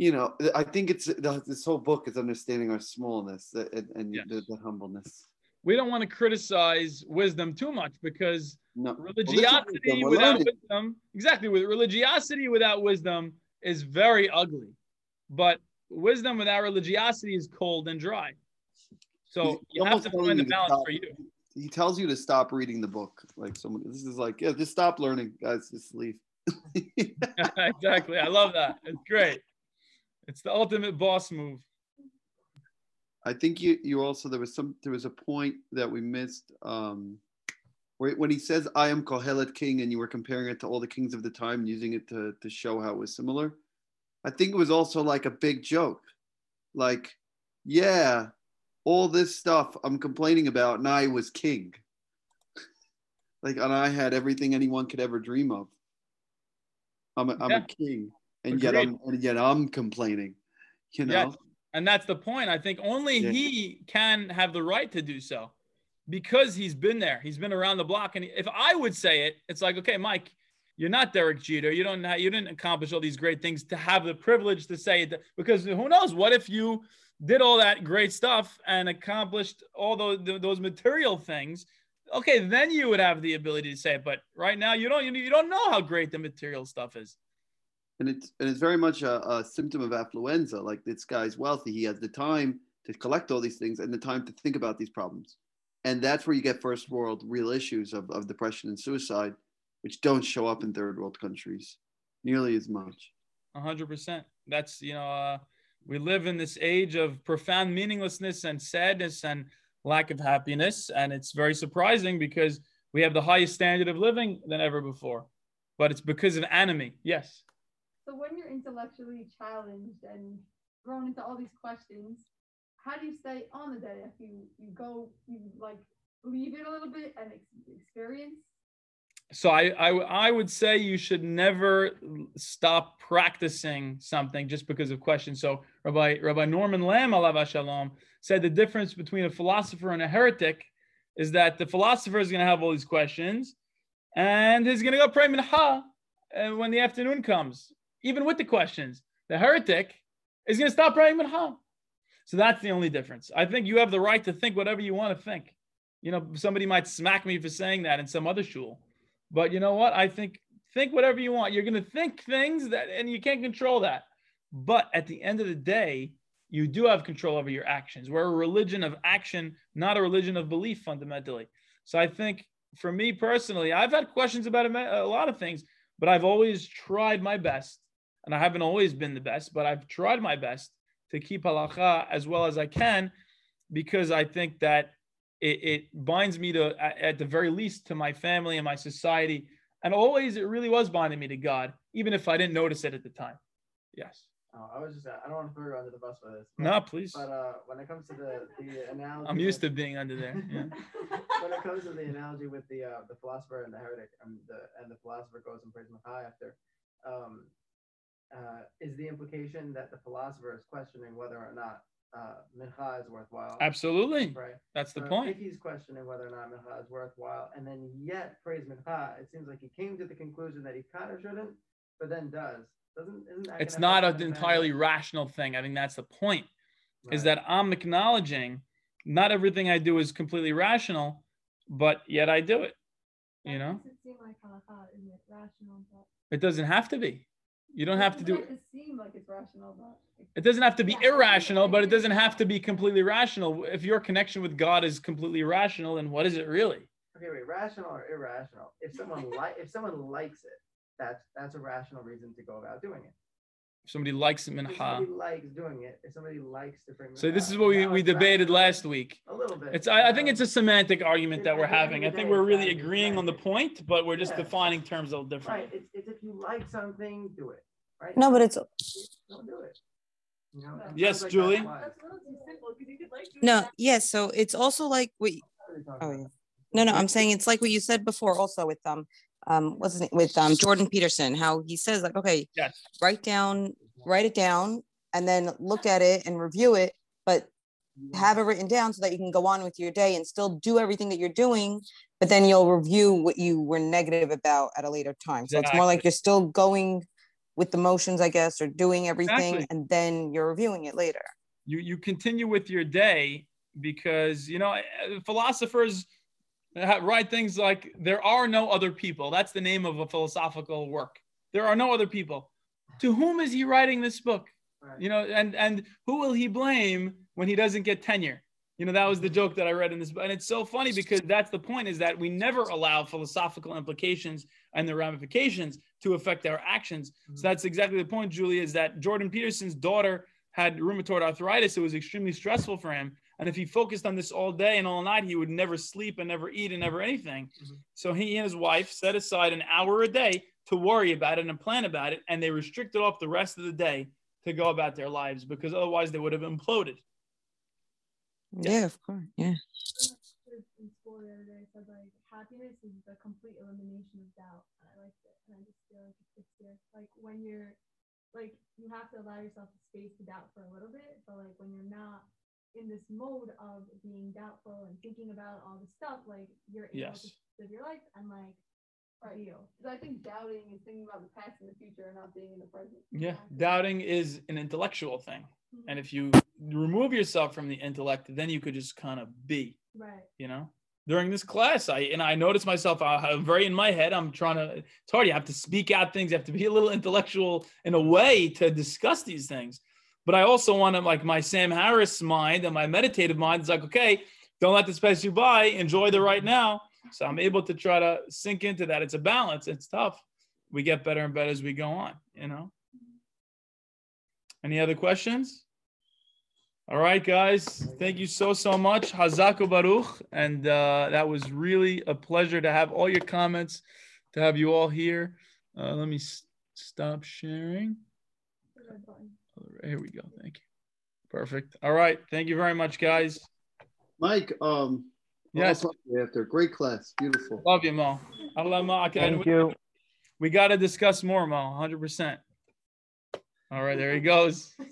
[SPEAKER 4] You know, I think it's this whole book is understanding our smallness uh, and, and
[SPEAKER 1] Yes.
[SPEAKER 4] the, the humbleness.
[SPEAKER 1] We don't want to criticize wisdom too much because
[SPEAKER 4] No,
[SPEAKER 1] religiosity
[SPEAKER 4] we're
[SPEAKER 1] without wisdom, exactly, with religiosity without wisdom is very ugly. But wisdom without religiosity is cold and dry. So you have to find the balance
[SPEAKER 4] stop.
[SPEAKER 1] for you.
[SPEAKER 4] he tells you to stop reading the book. Like someone, this is like, yeah, just stop learning, guys. Just leave. *laughs* *laughs*
[SPEAKER 1] exactly. I love that. It's great. It's the ultimate boss move.
[SPEAKER 4] I think you you also there was some there was a point that we missed um, where when he says I am Kohelet king and you were comparing it to all the kings of the time using it to to show how it was similar. I think it was also like a big joke, like yeah, all this stuff I'm complaining about and I was king, like and I had everything anyone could ever dream of. I'm a, I'm
[SPEAKER 1] Yeah.
[SPEAKER 4] a king, and yet I'm and yet I'm complaining. You know.
[SPEAKER 1] Yes. And that's the point. I think only
[SPEAKER 4] Yeah.
[SPEAKER 1] he can have the right to do so because he's been there. He's been around the block. And if I would say it, it's like, okay, Mike, you're not Derek Jeter. You don't. You didn't accomplish all these great things to have the privilege to say it. Because who knows? What if you did all that great stuff and accomplished all those those material things? Okay, then you would have the ability to say it. But right now, you don't. You don't know how great the material stuff is.
[SPEAKER 4] and it's and it's very much a, a symptom of affluenza. Like this guy's wealthy, he has the time to collect all these things and the time to think about these problems, and that's where you get first world real issues of, of depression and suicide, which don't show up in third world countries nearly as much.
[SPEAKER 1] Hundred percent. That's you know, uh, we live in this age of profound meaninglessness and sadness and lack of happiness, and it's very surprising because we have the highest standard of living than ever before, but it's because of anomie. Yes.
[SPEAKER 8] So when you're intellectually challenged and thrown into all these questions, how do you stay on the derech if you you go you like leave it a little bit and experience?
[SPEAKER 1] So I, I I would say you should never stop practicing something just because of questions. So Rabbi Rabbi Norman Lamm alav shalom said the difference between a philosopher and a heretic is that the philosopher is going to have all these questions, and he's going to go pray mincha uh, when the afternoon comes, even with the questions. The heretic is going to stop praying mincha. So that's the only difference. I think you have the right to think whatever you want to think. You know, somebody might smack me for saying that in some other shul. But you know what? I think think whatever you want. You're going to think things that, and you can't control that. But at the end of the day, you do have control over your actions. We're a religion of action, not a religion of belief, fundamentally. So I think for me personally, I've had questions about a lot of things, but I've always tried my best, and I haven't always been the best, but I've tried my best to keep halacha as well as I can, because I think that it, it binds me to, at at the very least, to my family and my society. And always, it really was binding me to God, even if I didn't notice it at the time. Yes.
[SPEAKER 2] Oh, I was just, I don't want to throw you under the bus for this. but-
[SPEAKER 1] No, please.
[SPEAKER 2] But uh, when it comes to the the analogy,
[SPEAKER 1] I'm used to being under there. Yeah. *laughs*
[SPEAKER 2] when it comes to the analogy with the uh, the philosopher and the heretic, and the and the philosopher goes and prays mincha after, um, uh, is the implication that the philosopher is questioning whether or not uh, mincha is worthwhile.
[SPEAKER 1] Absolutely.
[SPEAKER 2] Right.
[SPEAKER 1] That's the
[SPEAKER 2] So
[SPEAKER 1] point.
[SPEAKER 2] If he's questioning whether or not mincha is worthwhile, and then yet prays mincha, it seems like he came to the conclusion that he kind of shouldn't, but then does. Doesn't isn't that
[SPEAKER 1] It's not an entirely
[SPEAKER 2] then?
[SPEAKER 1] rational thing. I think that's the point. Is that I'm acknowledging not everything I do is completely rational, but yet I do it. You
[SPEAKER 8] That
[SPEAKER 1] know,
[SPEAKER 8] makes it seem like halakha isn't it rational, but
[SPEAKER 1] it doesn't have to be. You don't
[SPEAKER 8] it
[SPEAKER 1] have to do it.
[SPEAKER 8] seem like it's rational, but
[SPEAKER 1] It doesn't have to be irrational, but it doesn't have to be completely rational. If your connection with God is completely rational, then what is it really?
[SPEAKER 2] Okay, wait, rational or irrational? If someone like if someone likes it, that's that's a rational reason to go about doing it.
[SPEAKER 1] If somebody likes
[SPEAKER 2] If
[SPEAKER 1] mincha.
[SPEAKER 2] somebody likes doing it, if somebody likes to bring
[SPEAKER 1] So this is what we, we debated last week.
[SPEAKER 2] A little bit.
[SPEAKER 1] It's I, I think it's a semantic argument that we're
[SPEAKER 2] the end of
[SPEAKER 1] having. I think we're really
[SPEAKER 2] gotta
[SPEAKER 1] agreeing on the point, but we're just
[SPEAKER 2] Yeah.
[SPEAKER 1] defining terms a little different.
[SPEAKER 2] right. It's, it's if you like something, do it. Right.
[SPEAKER 5] No, but it's
[SPEAKER 2] don't do it. You know,
[SPEAKER 1] Yes,
[SPEAKER 2] like
[SPEAKER 1] Julie?
[SPEAKER 2] that's why.
[SPEAKER 8] that's a little too simple because you could like do
[SPEAKER 5] no,
[SPEAKER 8] that.
[SPEAKER 5] yes. so it's also like what you-
[SPEAKER 2] What are you talking
[SPEAKER 5] Oh yeah. No, no, I'm saying it's like what you said before also with um um what's his name with um Jordan Peterson, how he says like, okay,
[SPEAKER 1] Yes.
[SPEAKER 5] write down, write it down and then look at it and review it, but have it written down so that you can go on with your day and still do everything that you're doing, but then you'll review what you were negative about at a later time. So it's more like you're still going with the motions, I guess, or doing everything
[SPEAKER 1] Exactly.
[SPEAKER 5] and then you're reviewing it later.
[SPEAKER 1] you you continue with your day because you know philosophers write things like there are no other people. That's the name of a philosophical work. There are no other people. To whom is he writing this book?
[SPEAKER 2] Right.
[SPEAKER 1] you know and and who will he blame when he doesn't get tenure? You know that was the joke that i read in this book. And it's so funny because that's the point is that we never allow philosophical implications and the ramifications to affect our actions. So mm-hmm. that's exactly the point julie is that jordan peterson's daughter had rheumatoid arthritis. It was extremely stressful for him and if he focused on this all day and all night he would never sleep and never eat and never anything
[SPEAKER 2] Mhm.
[SPEAKER 1] so he and his wife set aside an hour a day to worry about it and plan about it and they restricted off the rest of the day to go about their lives because otherwise they would have imploded
[SPEAKER 5] Yeah, of course. Yeah.
[SPEAKER 8] in school the other day said like happiness is the complete elimination of doubt. And I like it, and I just feel like it's fits here. Like when you're like you have to allow yourself the space to doubt for a little bit, but like when you're not in this mode of being doubtful and thinking about all the stuff, like you're able
[SPEAKER 1] Yes.
[SPEAKER 8] to live your life and like
[SPEAKER 9] Right.
[SPEAKER 8] deal.
[SPEAKER 9] Because I think doubting is thinking about the past and the future and not being in the present.
[SPEAKER 1] yeah doubting is an intellectual thing
[SPEAKER 8] Mm-hmm.
[SPEAKER 1] and if you remove yourself from the intellect then you could just kind of be
[SPEAKER 8] Right.
[SPEAKER 1] you know during this class i and i noticed myself i'm very in my head i'm trying to it's hard you have to speak out things you have to be a little intellectual in a way to discuss these things but i also want to like my sam harris mind and my meditative mind is like okay don't let this pass you by enjoy the right now so i'm able to try to sink into that it's a balance it's tough we get better and better as we go on you know any other questions all right, guys. Thank you so, so much. Hazaku Baruch. And uh, that was really a pleasure to have all your comments, to have you all here. Uh, let me s- stop sharing.
[SPEAKER 8] The red button.
[SPEAKER 1] Here we go. Thank you. Perfect. All right. Thank you very much, guys.
[SPEAKER 4] Mike, um, I'll
[SPEAKER 1] Yes.
[SPEAKER 4] talk to you after. Great class. Beautiful.
[SPEAKER 1] Love you, Mo. Allah Ma-
[SPEAKER 3] Thank
[SPEAKER 1] we,
[SPEAKER 3] you.
[SPEAKER 1] we got to discuss more, Mo. 100%. All right. There he goes. *laughs*